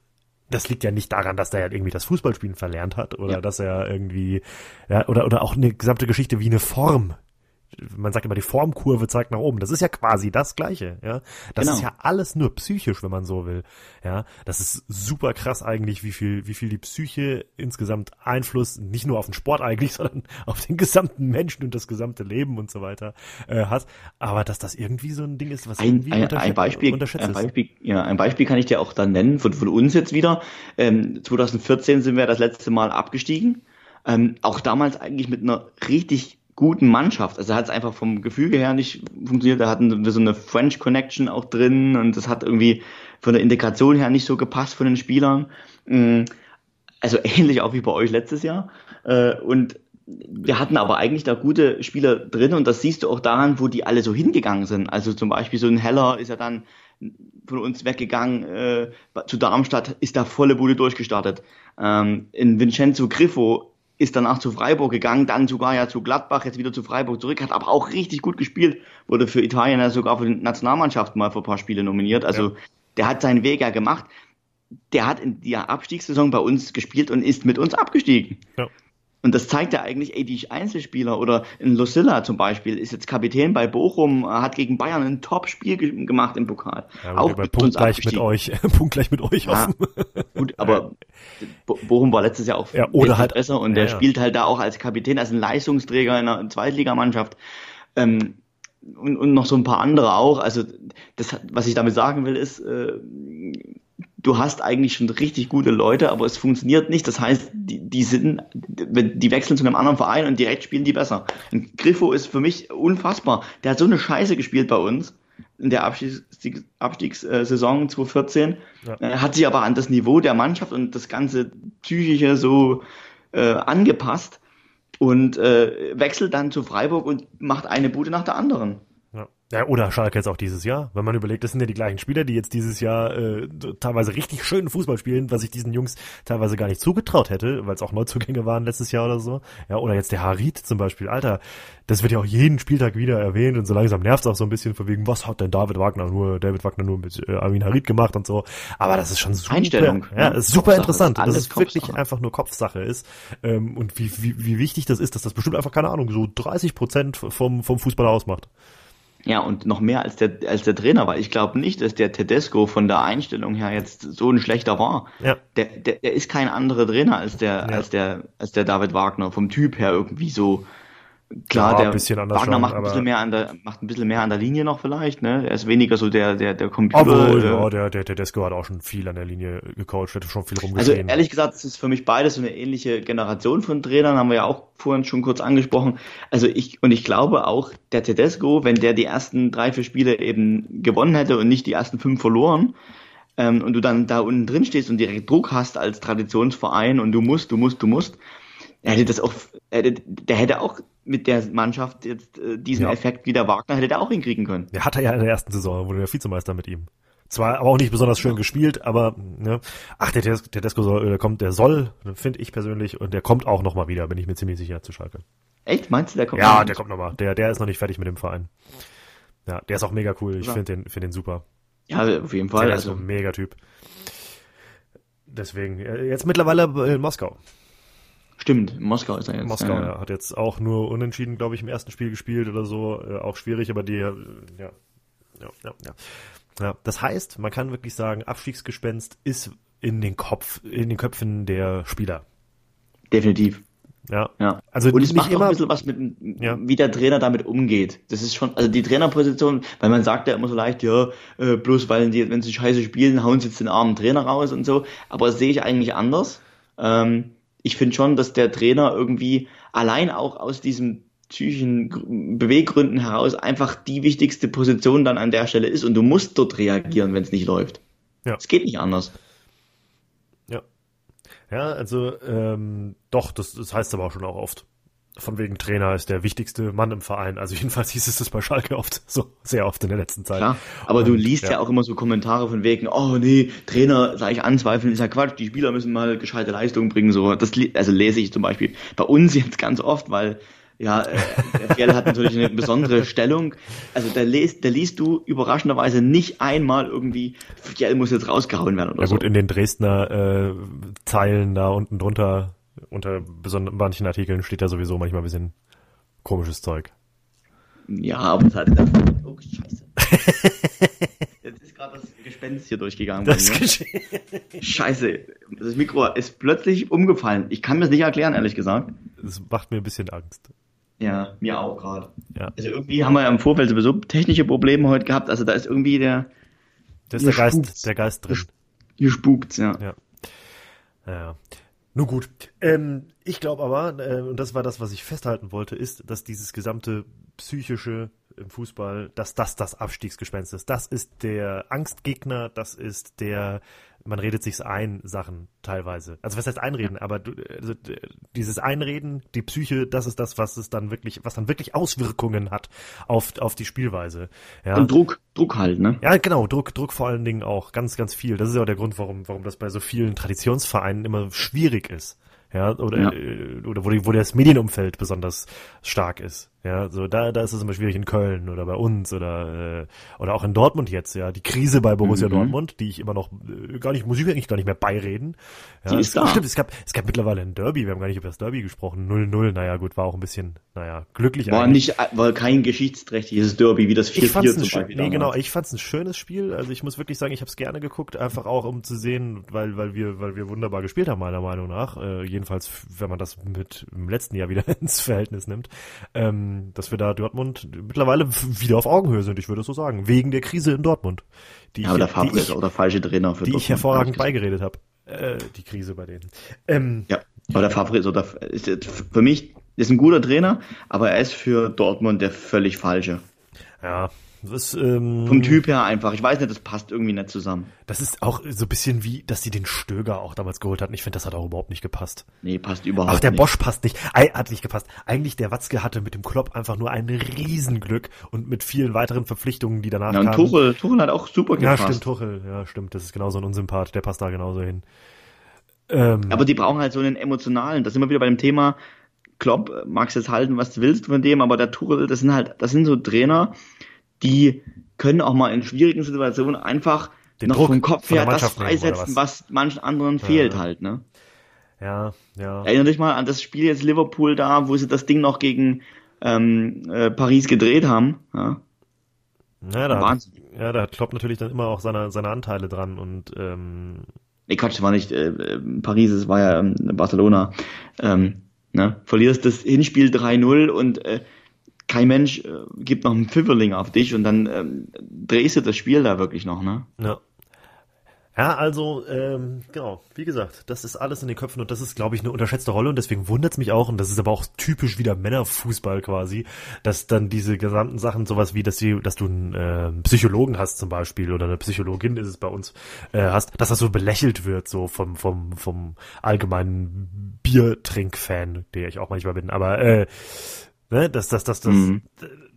das liegt ja nicht daran, dass der halt irgendwie das Fußballspielen verlernt hat oder ja. dass er irgendwie, ja, oder, oder auch eine gesamte Geschichte wie eine Form man sagt immer, die Formkurve zeigt nach oben. Das ist ja quasi das Gleiche, ja. Das genau. ist ja alles nur psychisch, wenn man so will, ja. Das ist super krass eigentlich, wie viel, wie viel die Psyche insgesamt Einfluss nicht nur auf den Sport eigentlich, sondern auf den gesamten Menschen und das gesamte Leben und so weiter äh, hat. Aber dass das irgendwie so ein Ding ist, was ein, irgendwie ein, ein Beispiel, unterschätzt ein Beispiel, ist. Ja, ein Beispiel kann ich dir auch dann nennen von, von uns jetzt wieder. Ähm, 2014 sind wir das letzte Mal abgestiegen. Ähm, auch damals eigentlich mit einer richtig guten Mannschaft. Also hat es einfach vom Gefüge her nicht funktioniert. Da hatten wir so eine French Connection auch drin und das hat irgendwie von der Integration her nicht so gepasst von den Spielern. Mm, also ähnlich auch wie bei euch letztes Jahr. Äh, und wir hatten aber eigentlich da gute Spieler drin und das siehst du auch daran, wo die alle so hingegangen sind. Also zum Beispiel so ein Heller ist ja dann von uns weggegangen äh, zu Darmstadt, ist da volle Bude durchgestartet. Ähm, in Vincenzo Griffo ist danach zu Freiburg gegangen, dann sogar ja zu Gladbach, jetzt wieder zu Freiburg zurück, hat aber auch richtig gut gespielt, wurde für Italien ja sogar für die Nationalmannschaft mal für ein paar Spiele nominiert. Also ja. der hat seinen Weg ja gemacht. Der hat in der Abstiegssaison bei uns gespielt und ist mit uns abgestiegen. Ja. Und das zeigt ja eigentlich, ey, die Einzelspieler oder in Lucilla zum Beispiel ist jetzt Kapitän bei Bochum, hat gegen Bayern ein Top-Spiel ge gemacht im Pokal. Ja, auch mit Punkt gleich mit euch, Punkt gleich mit euch ja, Gut, aber Bochum war letztes Jahr auch ja, oder halt, besser und der spielt halt da auch als Kapitän, als ein Leistungsträger in einer Zweitligamannschaft. Ähm, und, und noch so ein paar andere auch. Also das, was ich damit sagen will, ist, äh, du hast eigentlich schon richtig gute Leute, aber es funktioniert nicht. Das heißt, die, die sind, die wechseln zu einem anderen Verein und direkt spielen die besser. Und Griffo ist für mich unfassbar. Der hat so eine Scheiße gespielt bei uns. in der Abstiegs Abstiegssaison 2014, ja. äh, hat sich aber an das Niveau der Mannschaft und das ganze Psychische so äh, angepasst und äh, wechselt dann zu Freiburg und macht eine Bude nach der anderen. Ja, oder Schalke jetzt auch dieses Jahr. Wenn man überlegt, das sind ja die gleichen Spieler, die jetzt dieses Jahr äh, teilweise richtig schönen Fußball spielen, was ich diesen Jungs teilweise gar nicht zugetraut hätte, weil es auch Neuzugänge waren letztes Jahr oder so. Ja, oder jetzt der Harit zum Beispiel. Alter, das wird ja auch jeden Spieltag wieder erwähnt und so langsam nervt es auch so ein bisschen von wegen, was hat denn David Wagner nur, David Wagner nur mit äh, Armin Harit gemacht und so. Aber das ist schon super. Einstellung. Ja, ist super interessant, dass es wirklich einfach nur Kopfsache ist. Ähm, und wie, wie, wie wichtig das ist, dass das bestimmt einfach, keine Ahnung, so 30 Prozent vom, vom Fußballer ausmacht. Ja, und noch mehr als der, als der Trainer, weil ich glaube nicht, dass der Tedesco von der Einstellung her jetzt so ein schlechter war. Ja. Der, der, der ist kein anderer Trainer als der, ja. als der, als der David Wagner, vom Typ her irgendwie so Klar, ja, der Wagner macht ein bisschen mehr an der macht ein bisschen mehr an der Linie noch vielleicht, ne? Er ist weniger so der der der Computer. Obwohl, äh, ja, der der Desko hat auch schon viel an der Linie gecoacht, hat schon viel rumgesehen. Also ehrlich gesagt, es ist für mich beides so eine ähnliche Generation von Trainern, haben wir ja auch vorhin schon kurz angesprochen. Also ich und ich glaube auch der Tedesco, wenn der die ersten drei vier Spiele eben gewonnen hätte und nicht die ersten fünf verloren, ähm, und du dann da unten drin stehst und direkt Druck hast als Traditionsverein und du musst, du musst, du musst, er hätte das auch, er hätte, der hätte auch mit der Mannschaft jetzt äh, diesen ja. Effekt wie der Wagner hätte der auch hinkriegen können. Der hat er ja in der ersten Saison, wurde der Vizemeister mit ihm. Zwar aber auch nicht besonders schön gespielt, aber ne, ach der, der Desco soll, der kommt, der soll, finde ich persönlich, und der kommt auch noch mal wieder, bin ich mir ziemlich sicher zu Schalke. Echt? Meinst du, der kommt? Ja, der kommt noch mal. Der, der ist noch nicht fertig mit dem Verein. Ja, der ist auch mega cool. Ich ja. finde den, finde den super. Ja, auf jeden Fall. Der also. ist so ein mega Typ. Deswegen, äh, jetzt mittlerweile in Moskau. Stimmt, Moskau ist er jetzt. Moskau, ja. ja. Hat jetzt auch nur unentschieden, glaube ich, im ersten Spiel gespielt oder so. Äh, auch schwierig, aber die, ja, ja, ja, ja. Ja, das heißt, man kann wirklich sagen, Abstiegsgespenst ist in den Kopf, in den Köpfen der Spieler. Definitiv. Ja. ja. Also und es macht immer, auch ein bisschen was mit, ja. wie der Trainer damit umgeht. Das ist schon, also die Trainerposition, weil man sagt ja immer so leicht, ja, äh, bloß weil die, wenn sie scheiße spielen, hauen sie jetzt den armen Trainer raus und so. Aber das sehe ich eigentlich anders. Ähm, ich finde schon, dass der Trainer irgendwie allein auch aus diesen psychischen Beweggründen heraus einfach die wichtigste Position dann an der Stelle ist und du musst dort reagieren, wenn es nicht läuft. Ja. Es geht nicht anders. Ja. Ja, also ähm, doch, das, das heißt aber auch schon auch oft von wegen Trainer ist der wichtigste Mann im Verein. Also jedenfalls hieß es das bei Schalke oft, so sehr oft in der letzten Zeit. Klar, aber Und, du liest ja. ja. auch immer so Kommentare von wegen, oh nee, Trainer sag ich anzweifeln, ist ja Quatsch, die Spieler müssen mal gescheite Leistungen bringen. So, das also lese ich zum Beispiel bei uns jetzt ganz oft, weil ja, äh, der Fjell hat natürlich eine besondere Stellung. Also da liest, da liest du überraschenderweise nicht einmal irgendwie, Fjell muss jetzt rausgehauen werden oder so. Ja gut, in den Dresdner äh, Zeilen da unten drunter unter besonderen manchen Artikeln steht da sowieso manchmal ein bisschen komisches Zeug. Ja, aber es hat dann. Oh, scheiße. Jetzt ist gerade das Gespenst hier durchgegangen. Das bei Scheiße. Das Mikro ist plötzlich umgefallen. Ich kann mir das nicht erklären, ehrlich gesagt. Das macht mir ein bisschen Angst. Ja, mir auch gerade. Ja. Also irgendwie haben wir ja im Vorfeld sowieso technische Probleme heute gehabt. Also da ist irgendwie der. Da ist der Geist, der Geist drin. Hier spukt's, ja. Ja. Ja. Nun gut. Ähm, ich glaube aber, äh, und das war das, was ich festhalten wollte, ist, dass dieses gesamte psychische im Fußball, dass das das Abstiegsgespenst ist. Das ist der Angstgegner, das ist der, man redet sich's ein, Sachen teilweise. Also was heißt einreden, aber du, also dieses Einreden, die Psyche, das ist das, was es dann wirklich, was dann wirklich Auswirkungen hat auf, auf die Spielweise. Ja. Und Druck, Druck halt, ne? Ja, genau, Druck, Druck vor allen Dingen auch, ganz, ganz viel. Das ist ja auch der Grund, warum, warum das bei so vielen Traditionsvereinen immer schwierig ist ja, oder, ja. Äh, oder wo, wo das Medienumfeld besonders stark ist. Ja, so da, da ist es immer schwierig in Köln oder bei uns oder, äh, oder auch in Dortmund jetzt, ja. Die Krise bei Borussia mhm. Dortmund, die ich immer noch äh, gar nicht, muss ich eigentlich gar nicht mehr beireden. Ja, die ist da. Stimmt, es gab, es gab mittlerweile ein Derby, wir haben gar nicht über das Derby gesprochen. 0-0, naja, gut, war auch ein bisschen, naja, glücklich War eigentlich. nicht, war kein geschichtsträchtiges Derby, wie das 4-4 zum Beispiel. Nee, genau, ich fand es ein schönes Spiel. Also ich muss wirklich sagen, ich habe es gerne geguckt, einfach auch um zu sehen, weil, weil wir, weil wir wunderbar gespielt haben, meiner Meinung nach. Äh, jedenfalls, wenn man das mit im letzten Jahr wieder ins Verhältnis nimmt, ähm, dass wir da Dortmund mittlerweile wieder auf Augenhöhe sind, ich würde so sagen, wegen der Krise in Dortmund. Die ja, aber ich, der Favre ist auch der falsche Trainer für Die Dortmund, ich hervorragend beigeredet habe. Äh, die Krise bei denen. Ähm, ja, aber der Favre ist, oder, ist für mich ist ein guter Trainer, aber er ist für Dortmund der völlig falsche. Ja, das, ähm, Vom Typ her einfach. Ich weiß nicht, das passt irgendwie nicht zusammen. Das ist auch so ein bisschen wie, dass sie den Stöger auch damals geholt hatten. Ich finde, das hat auch überhaupt nicht gepasst. Nee, passt überhaupt nicht. Auch der nicht. Bosch passt nicht. Hat nicht gepasst. Eigentlich der Watzke hatte mit dem Klopp einfach nur ein Riesenglück und mit vielen weiteren Verpflichtungen, die danach ja, und kamen. Tuchel, Tuchel hat auch super Ja, gepasst. stimmt, Tuchel. Ja, stimmt. Das ist genauso ein Unsympath. Der passt da genauso hin. Ähm, Aber die brauchen halt so einen emotionalen. Das sind wir wieder bei dem Thema. Klopp, äh, magst jetzt halten, was du willst von dem, aber der Tuchel, das sind halt, das sind so Trainer, die können auch mal in schwierigen Situationen einfach Den noch Druck vom Kopf her das freisetzen, was manchen anderen fehlt halt, ne? ja, ja. Erinnere dich mal an das Spiel jetzt Liverpool da, wo sie das Ding noch gegen ähm, äh, Paris gedreht haben. Ja? Ja, da hat, ja, da hat Klopp natürlich dann immer auch seine, seine Anteile dran und ähm, Nee, Quatsch, war nicht äh, äh, Paris, es war ja ähm, Barcelona. Ähm, ne? Verlierst das Hinspiel 3-0 und äh, kein Mensch äh, gibt noch einen Pfifferling auf dich und dann ähm, drehst du das Spiel da wirklich noch, ne? Ja. Ja, also, ähm, genau, wie gesagt, das ist alles in den Köpfen und das ist, glaube ich, eine unterschätzte Rolle und deswegen wundert es mich auch, und das ist aber auch typisch wieder Männerfußball quasi, dass dann diese gesamten Sachen, sowas wie, dass, sie, dass du einen äh, Psychologen hast zum Beispiel oder eine Psychologin ist es bei uns, äh, hast, dass das so belächelt wird, so vom, vom, vom allgemeinen Biertrinkfan, der ich auch manchmal bin, aber äh, ne, dass, dass, dass, dass, Mhm.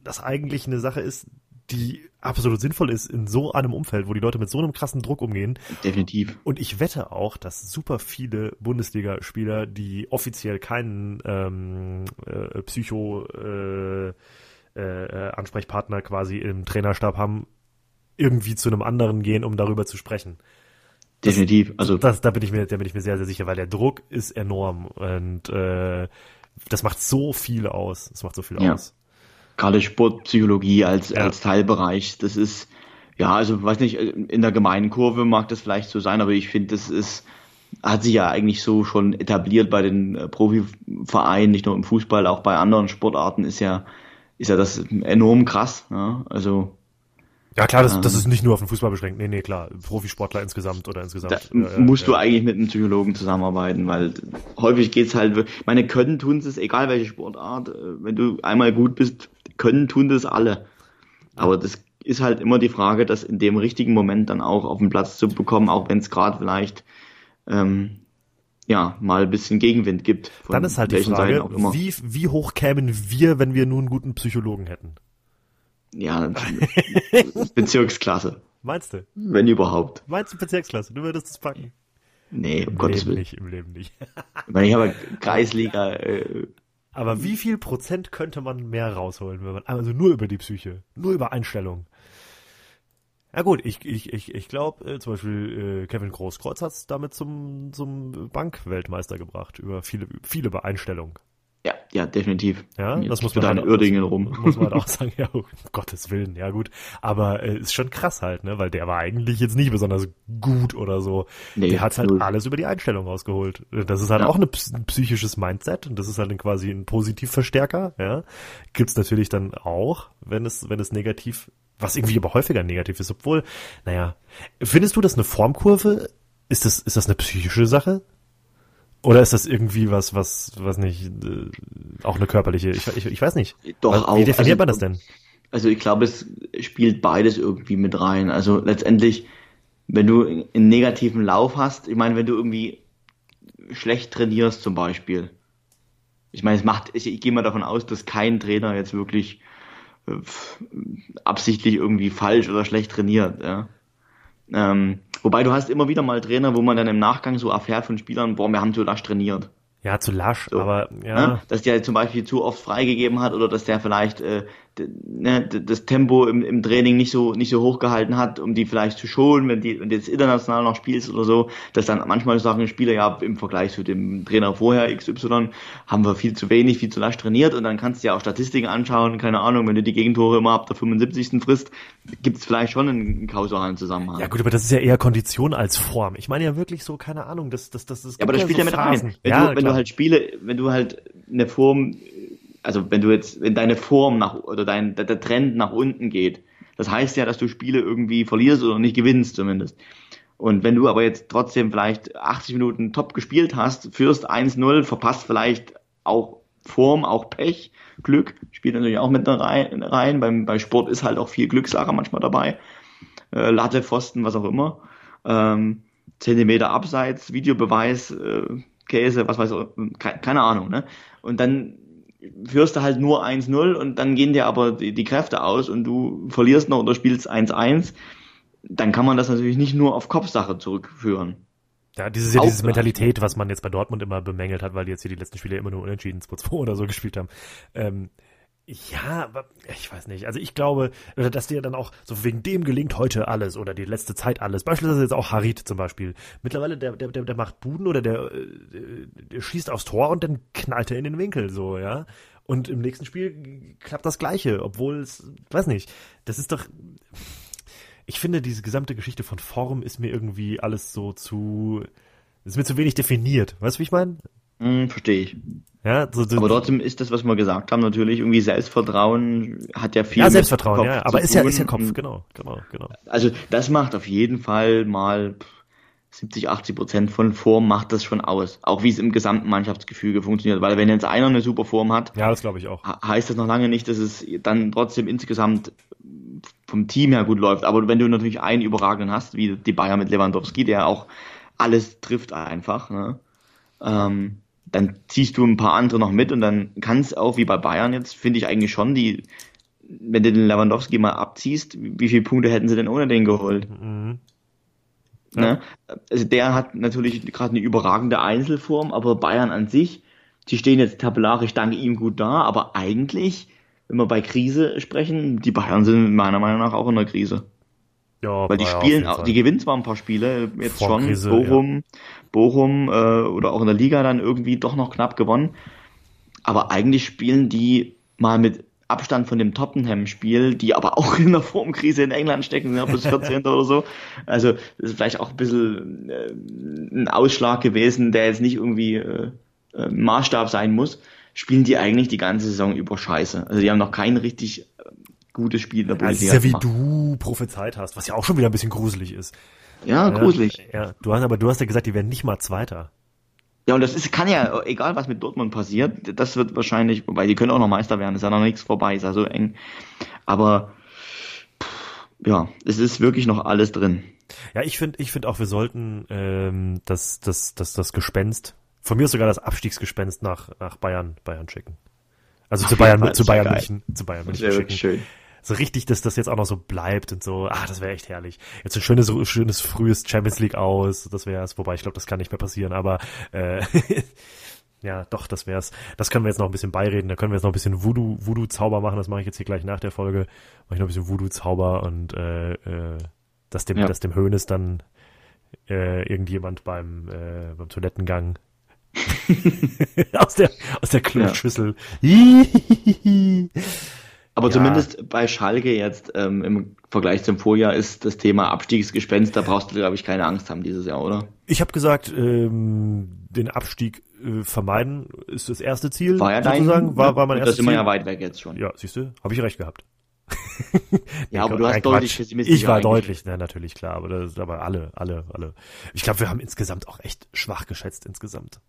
das eigentlich eine Sache ist, die absolut sinnvoll ist in so einem Umfeld, wo die Leute mit so einem krassen Druck umgehen. Definitiv. Und ich wette auch, dass super viele Bundesligaspieler, die offiziell keinen ähm, äh, Psycho äh, äh, Ansprechpartner quasi im Trainerstab haben, irgendwie zu einem anderen gehen, um darüber zu sprechen. Definitiv. Also Das, da bin ich mir, da bin ich mir sehr, sehr sicher, weil der Druck ist enorm und äh, das macht so viel aus. Das macht so viel Ja. aus. gerade Sportpsychologie als, Ja. als Teilbereich, das ist, ja, also weiß nicht, in der gemeinen Kurve mag das vielleicht so sein, aber ich finde, das ist, hat sich ja eigentlich so schon etabliert bei den äh, Profivereinen, nicht nur im Fußball, auch bei anderen Sportarten ist ja, ist ja das enorm krass. Ja? Also Ja klar, das, Ähm. das ist nicht nur auf den Fußball beschränkt. Nee, nee, klar. Profisportler insgesamt oder insgesamt. da äh, musst äh, du eigentlich mit einem Psychologen zusammenarbeiten, weil häufig geht's halt, wir- meine können tun es, egal welche Sportart, äh, wenn du einmal gut bist, können tun das alle. Aber das ist halt immer die Frage, das in dem richtigen Moment dann auch auf den Platz zu bekommen, auch wenn es gerade vielleicht ähm, ja mal ein bisschen Gegenwind gibt. Dann ist halt die Seiten Frage, auch immer. wie, wie hoch kämen wir, wenn wir nun einen guten Psychologen hätten? Ja, Bezirksklasse, Meinst du? wenn überhaupt. Meinst du Bezirksklasse? Du würdest es packen? Nee, um Im Gottes Leben Willen. nicht, im Leben nicht. Ich meine, ich habe Kreisliga, äh, Aber wie viel Prozent könnte man mehr rausholen, wenn man, also nur über die Psyche, nur über Einstellung? Ja gut, ich, ich, ich, ich glaube, äh, zum Beispiel äh, Kevin Großkreuz hat es damit zum, zum Bankweltmeister gebracht, über viele, viele über Einstellung. Ja, ja, definitiv. Ja, Jetzt das muss man da halt- in Uerdingen rum. Muss man halt auch sagen, ja, um Gottes Willen, ja gut. Aber äh, ist schon krass halt, ne? Weil der war eigentlich jetzt nicht besonders gut oder so. Nee, der hat halt null. alles über die Einstellung rausgeholt. Das ist halt Ja. auch eine, ein psychisches Mindset und das ist halt ein, quasi ein Positivverstärker, ja. Gibt's natürlich dann auch, wenn es, wenn es negativ, was irgendwie aber häufiger negativ ist, obwohl, naja. Findest du das eine Formkurve? Ist das, ist das eine psychische Sache? Oder ist das irgendwie was, was, was nicht, äh, auch eine körperliche, ich, ich, ich weiß nicht. Doch, Was- auch. Wie definiert Also- man das denn? Also ich glaube, es spielt beides irgendwie mit rein. Also letztendlich, wenn du einen negativen Lauf hast, ich meine, wenn du irgendwie schlecht trainierst zum Beispiel. Ich meine, es macht, ich, ich gehe mal davon aus, dass kein Trainer jetzt wirklich äh, absichtlich irgendwie falsch oder schlecht trainiert. Ja. Ähm, wobei du hast immer wieder mal Trainer, wo man dann im Nachgang so erfährt von Spielern, boah, wir haben zu lasch trainiert. Ja, zu lasch, So. aber ja. Ne? Dass der zum Beispiel zu oft freigegeben hat oder dass der vielleicht äh, das Tempo im, im Training nicht so nicht so hoch gehalten hat, um die vielleicht zu schonen, wenn die wenn du jetzt international noch spielst oder so, dass dann manchmal sagen Spieler ja im Vergleich zu dem Trainer vorher XY haben wir viel zu wenig, viel zu lasch trainiert und dann kannst du ja auch Statistiken anschauen, keine Ahnung, wenn du die Gegentore immer ab der 75. frisst, gibt es vielleicht schon einen kausalen Zusammenhang. Ja gut, aber das ist ja eher Kondition als Form. Ich meine ja wirklich so, keine Ahnung, das, das, das, das Ja, aber das spielt ja so mit Phasen. rein. Wenn, ja, du, wenn du halt Spiele, wenn du halt eine Form, also wenn du jetzt, wenn deine Form nach, oder dein, der, Trend nach unten geht, das heißt ja, dass du Spiele irgendwie verlierst oder nicht gewinnst zumindest. Und wenn du aber jetzt trotzdem vielleicht 80 Minuten top gespielt hast, führst 1-0, verpasst vielleicht auch Form, auch Pech, Glück, spielt natürlich auch mit rein. Beim, beim Sport ist halt auch viel Glückssache manchmal dabei. Äh, Latte, Pfosten, was auch immer. Ähm, Zentimeter abseits, Videobeweis, äh, Käse, was weiß ich, keine, keine Ahnung. Ne? Und dann führst du halt nur 1-0 und dann gehen dir aber die, die, Kräfte aus und du verlierst noch oder spielst 1-1, dann kann man das natürlich nicht nur auf Kopfsache zurückführen. Ja, dieses, ja, diese Mentalität, was man jetzt bei Dortmund immer bemängelt hat, weil die jetzt hier die letzten Spiele immer nur unentschieden 2-2 oder so gespielt haben. Ähm, ja, ich weiß nicht. Also ich glaube, dass dir dann auch so wegen dem gelingt heute alles oder die letzte Zeit alles. Beispielsweise jetzt auch Harit zum Beispiel. Mittlerweile der der der, macht Buden oder der, der, der schießt aufs Tor und dann knallt er in den Winkel so ja. Und im nächsten Spiel klappt das Gleiche, obwohl es, weiß nicht. Das ist doch. Ich finde diese gesamte Geschichte von Form ist mir irgendwie alles so zu, ist mir zu wenig definiert. Weißt du, wie ich meine? Mm, Verstehe ich. Ja, so, so, aber trotzdem ist das, was wir gesagt haben, natürlich irgendwie Selbstvertrauen hat ja viel. Ja, Selbstvertrauen, ja, aber ist ja, ist ja Kopf, genau, genau, genau. Also das macht auf jeden Fall mal 70, 80 Prozent von Form macht das schon aus. Auch wie es im gesamten Mannschaftsgefüge funktioniert. Weil wenn jetzt einer eine super Form hat, ja, das glaube ich auch. heißt das noch lange nicht, dass es dann trotzdem insgesamt vom Team her gut läuft. Aber wenn du natürlich einen überragenden hast, wie die Bayern mit Lewandowski, der auch alles trifft einfach, ne? ähm, dann ziehst du ein paar andere noch mit und dann kann es auch wie bei Bayern jetzt, finde ich eigentlich schon, die, wenn du den Lewandowski mal abziehst, wie viele Punkte hätten sie denn ohne den geholt? Mhm. Ja. Ne? Also der hat natürlich gerade eine überragende Einzelform, aber Bayern an sich, die stehen jetzt tabellarisch dank ihm gut da, aber eigentlich, wenn wir bei Krise sprechen, die Bayern sind meiner Meinung nach auch in der Krise. Ja, Weil die spielen, auch, die gewinnen zwar ein paar Spiele jetzt Vor schon, Krise, Bochum, ja. Bochum äh, oder auch in der Liga dann irgendwie doch noch knapp gewonnen. Aber eigentlich spielen die mal mit Abstand von dem Tottenham-Spiel, die aber auch in der Formkrise in England stecken, ja, bis 14. oder so. Also das ist vielleicht auch ein bisschen äh, ein Ausschlag gewesen, der jetzt nicht irgendwie äh, äh Maßstab sein muss. Spielen die eigentlich die ganze Saison über Scheiße. Also die haben noch kein richtig gutes Spiel Bundesliga. Das ist ja wie du prophezeit hast, was ja auch schon wieder ein bisschen gruselig ist. Ja, gruselig. Ja, ja, du hast aber du hast ja gesagt, die werden nicht mal Zweiter. Ja, und das ist, kann ja, egal was mit Dortmund passiert, das wird wahrscheinlich, wobei die können auch noch Meister werden, ist ja noch nichts vorbei, ist ja so eng. Aber pff, ja, es ist wirklich noch alles drin. Ja, ich finde, ich finde auch, wir sollten ähm, das, das, das, das Gespenst, von mir ist sogar das Abstiegsgespenst nach, nach Bayern, Bayern schicken. Also zu Bayern, zu Bayern München, zu Bayern München schicken. Schön. So richtig, dass das jetzt auch noch so bleibt und so. Ah, das wäre echt herrlich. Jetzt ein schönes, schönes frühes Champions League aus. Das wäre es. Wobei ich glaube, das kann nicht mehr passieren. Aber äh, ja, doch, das wär's. Das können wir jetzt noch ein bisschen beireden. Da können wir jetzt noch ein bisschen Voodoo, Voodoo-Zauber machen. Das mache ich jetzt hier gleich nach der Folge. Mache ich noch ein bisschen Voodoo-Zauber und äh, äh, dass dem, ja. dass dem Hönes dann äh, irgendjemand beim, äh, beim Toilettengang aus der, aus der Kloschüssel. Ja. Aber ja. zumindest bei Schalke jetzt ähm, im Vergleich zum Vorjahr ist das Thema Abstiegsgespenst, da brauchst du, glaube ich, keine Angst haben dieses Jahr, oder? Ich habe gesagt, ähm, den Abstieg äh, vermeiden ist das erste Ziel. War ja dein, sozusagen, war, war mein erstes. Das ist immer ja weit weg jetzt schon. Ja, siehst du, habe ich recht gehabt. ja, aber du hast deutlich pessimistisch. Ich war deutlich, na, natürlich klar, aber das, aber alle, alle, alle. Ich glaube, wir haben insgesamt auch echt schwach geschätzt insgesamt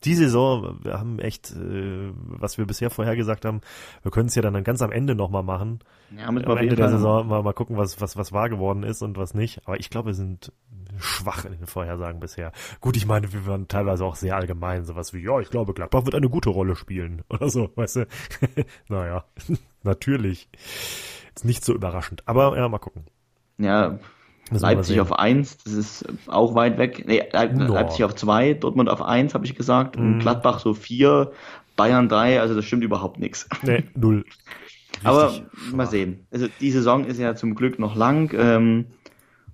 die Saison, wir haben echt, äh, was wir bisher vorhergesagt haben, wir können es ja dann ganz am Ende nochmal machen. Ja, am Ende der Saison mal, mal gucken, was, was, was wahr geworden ist und was nicht. Aber ich glaube, wir sind schwach in den Vorhersagen bisher. Gut, ich meine, wir waren teilweise auch sehr allgemein, sowas wie, ja, ich glaube, Gladbach wird eine gute Rolle spielen oder so, weißt du. naja, natürlich. Ist nicht so überraschend. Aber ja, mal gucken. Ja, Leipzig auf 1, das ist auch weit weg. Nee, Leipzig auf 2, Dortmund auf 1, habe ich gesagt. Und mhm. Gladbach so 4, Bayern 3, also das stimmt überhaupt nichts. Nee, null. Aber schwach. mal sehen. Also die Saison ist ja zum Glück noch lang. Ähm,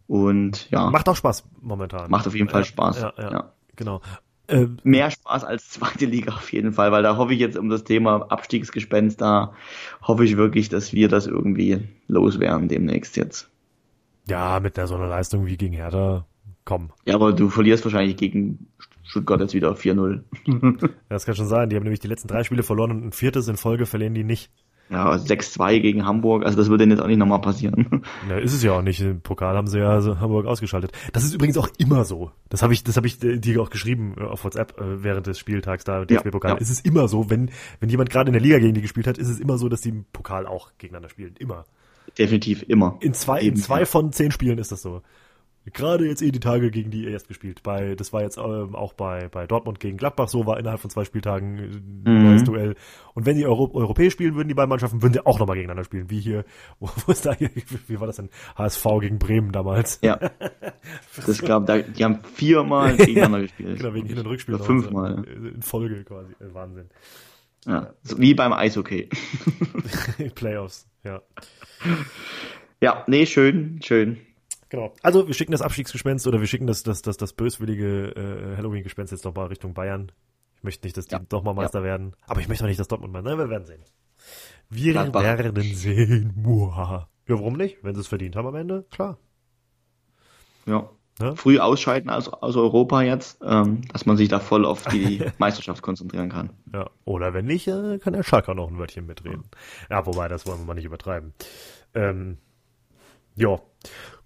und ja. Macht auch Spaß momentan. Macht auf jeden Fall Spaß. Ja, ja, ja. genau. Ähm, Mehr Spaß als zweite Liga auf jeden Fall, weil da hoffe ich jetzt um das Thema Abstiegsgespenst, da hoffe ich wirklich, dass wir das irgendwie loswerden demnächst jetzt. Ja, mit der so einer Leistung wie gegen Hertha, komm. Ja, aber du verlierst wahrscheinlich gegen Stuttgart jetzt wieder 4-0. das kann schon sein. Die haben nämlich die letzten drei Spiele verloren und ein viertes in Folge verlieren die nicht. Ja, 6-2 gegen Hamburg, also das würde jetzt auch nicht nochmal passieren. Ja, ist es ja auch nicht. Im Pokal haben sie ja also Hamburg ausgeschaltet. Das ist übrigens auch immer so. Das habe ich, das habe ich dir auch geschrieben äh, auf WhatsApp äh, während des Spieltags da DFB-Pokal. Ja, ja. Ist es immer so, wenn, wenn jemand gerade in der Liga gegen die gespielt hat, ist es immer so, dass die im Pokal auch gegeneinander spielen. Immer. Definitiv immer. In zwei, in zwei von zehn Spielen ist das so. Gerade jetzt eh die Tage gegen die erst gespielt. Bei, das war jetzt ähm, auch bei, bei Dortmund gegen Gladbach so, war innerhalb von zwei Spieltagen ein mhm. neues Duell. Und wenn die Euro, europäisch spielen würden, die beiden Mannschaften, würden die auch nochmal gegeneinander spielen. Wie hier, wo, wo ist da hier, wie war das denn? HSV gegen Bremen damals. Ja. Das gab, da, die haben viermal gegeneinander gespielt. Genau, wegen Hin- und Rückspiel. Oder fünfmal. In Folge quasi. Äh, Wahnsinn. Ja, so wie beim Eishockey. Playoffs, ja. Ja, nee, schön, schön. Genau. Also wir schicken das Abstiegsgespenst oder wir schicken das, das, das, das böswillige äh, Halloween-Gespenst jetzt nochmal Richtung Bayern. Ich möchte nicht, dass die ja. doch mal Meister ja. werden. Aber ich möchte auch nicht, dass Dortmund mal. Ne, wir werden sehen. Wir Gladbach. werden sehen. Muah. Ja, warum nicht? Wenn sie es verdient haben am Ende, klar. Ja. Ne? Früh ausscheiden aus, aus Europa jetzt, ähm, dass man sich da voll auf die Meisterschaft konzentrieren kann. Ja, oder wenn nicht, äh, kann der Schalker noch ein Wörtchen mitreden. Ja, wobei, das wollen wir mal nicht übertreiben. Ähm, ja,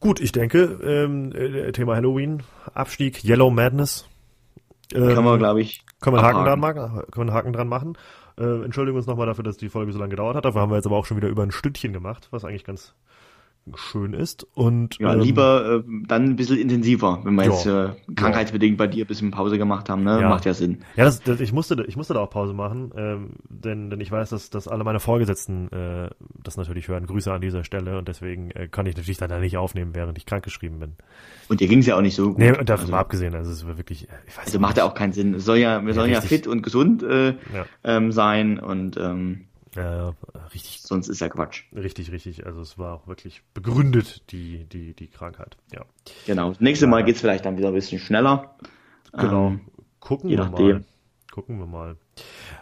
gut, ich denke, ähm, äh, Thema Halloween, Abstieg, Yellow Madness. Ähm, kann man, glaube ich, können wir, einen Haken dran machen, können wir einen Haken dran machen. Äh, entschuldigen uns nochmal dafür, dass die Folge so lange gedauert hat. Dafür haben wir jetzt aber auch schon wieder über ein Stündchen gemacht, was eigentlich ganz schön ist. Und, ja, ähm, lieber äh, dann ein bisschen intensiver, wenn wir ja, jetzt äh, krankheitsbedingt ja. bei dir ein bisschen Pause gemacht haben, ne? Ja. Macht ja Sinn. Ja, das, das, ich, musste, ich musste da auch Pause machen, ähm, denn, denn ich weiß, dass, dass alle meine Vorgesetzten äh, das natürlich hören. Grüße an dieser Stelle und deswegen äh, kann ich natürlich dann da nicht aufnehmen, während ich krankgeschrieben bin. Und dir ging es ja auch nicht so gut. Nee, davon also, mal abgesehen, also es war wirklich, äh, ich weiß Also macht ja auch keinen Sinn. Es soll ja, wir sollen ja fit und gesund äh, ähm, sein und ähm, äh, richtig. Sonst ist ja Quatsch. Richtig, richtig. Also es war auch wirklich begründet, die, die, die Krankheit. Ja. Genau. Das nächste Mal geht es vielleicht dann wieder ein bisschen schneller. Genau. Ähm, Gucken wir nachdem. mal. Gucken wir mal.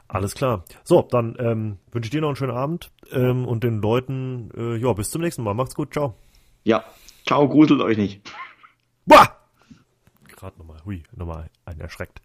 Alles klar. So, dann ähm, wünsche ich dir noch einen schönen Abend ähm, und den Leuten, äh, ja, bis zum nächsten Mal. Macht's gut. Ciao. Ja. Ciao, gruselt euch nicht. Boah! Gerade nochmal, hui, nochmal einen erschreckt.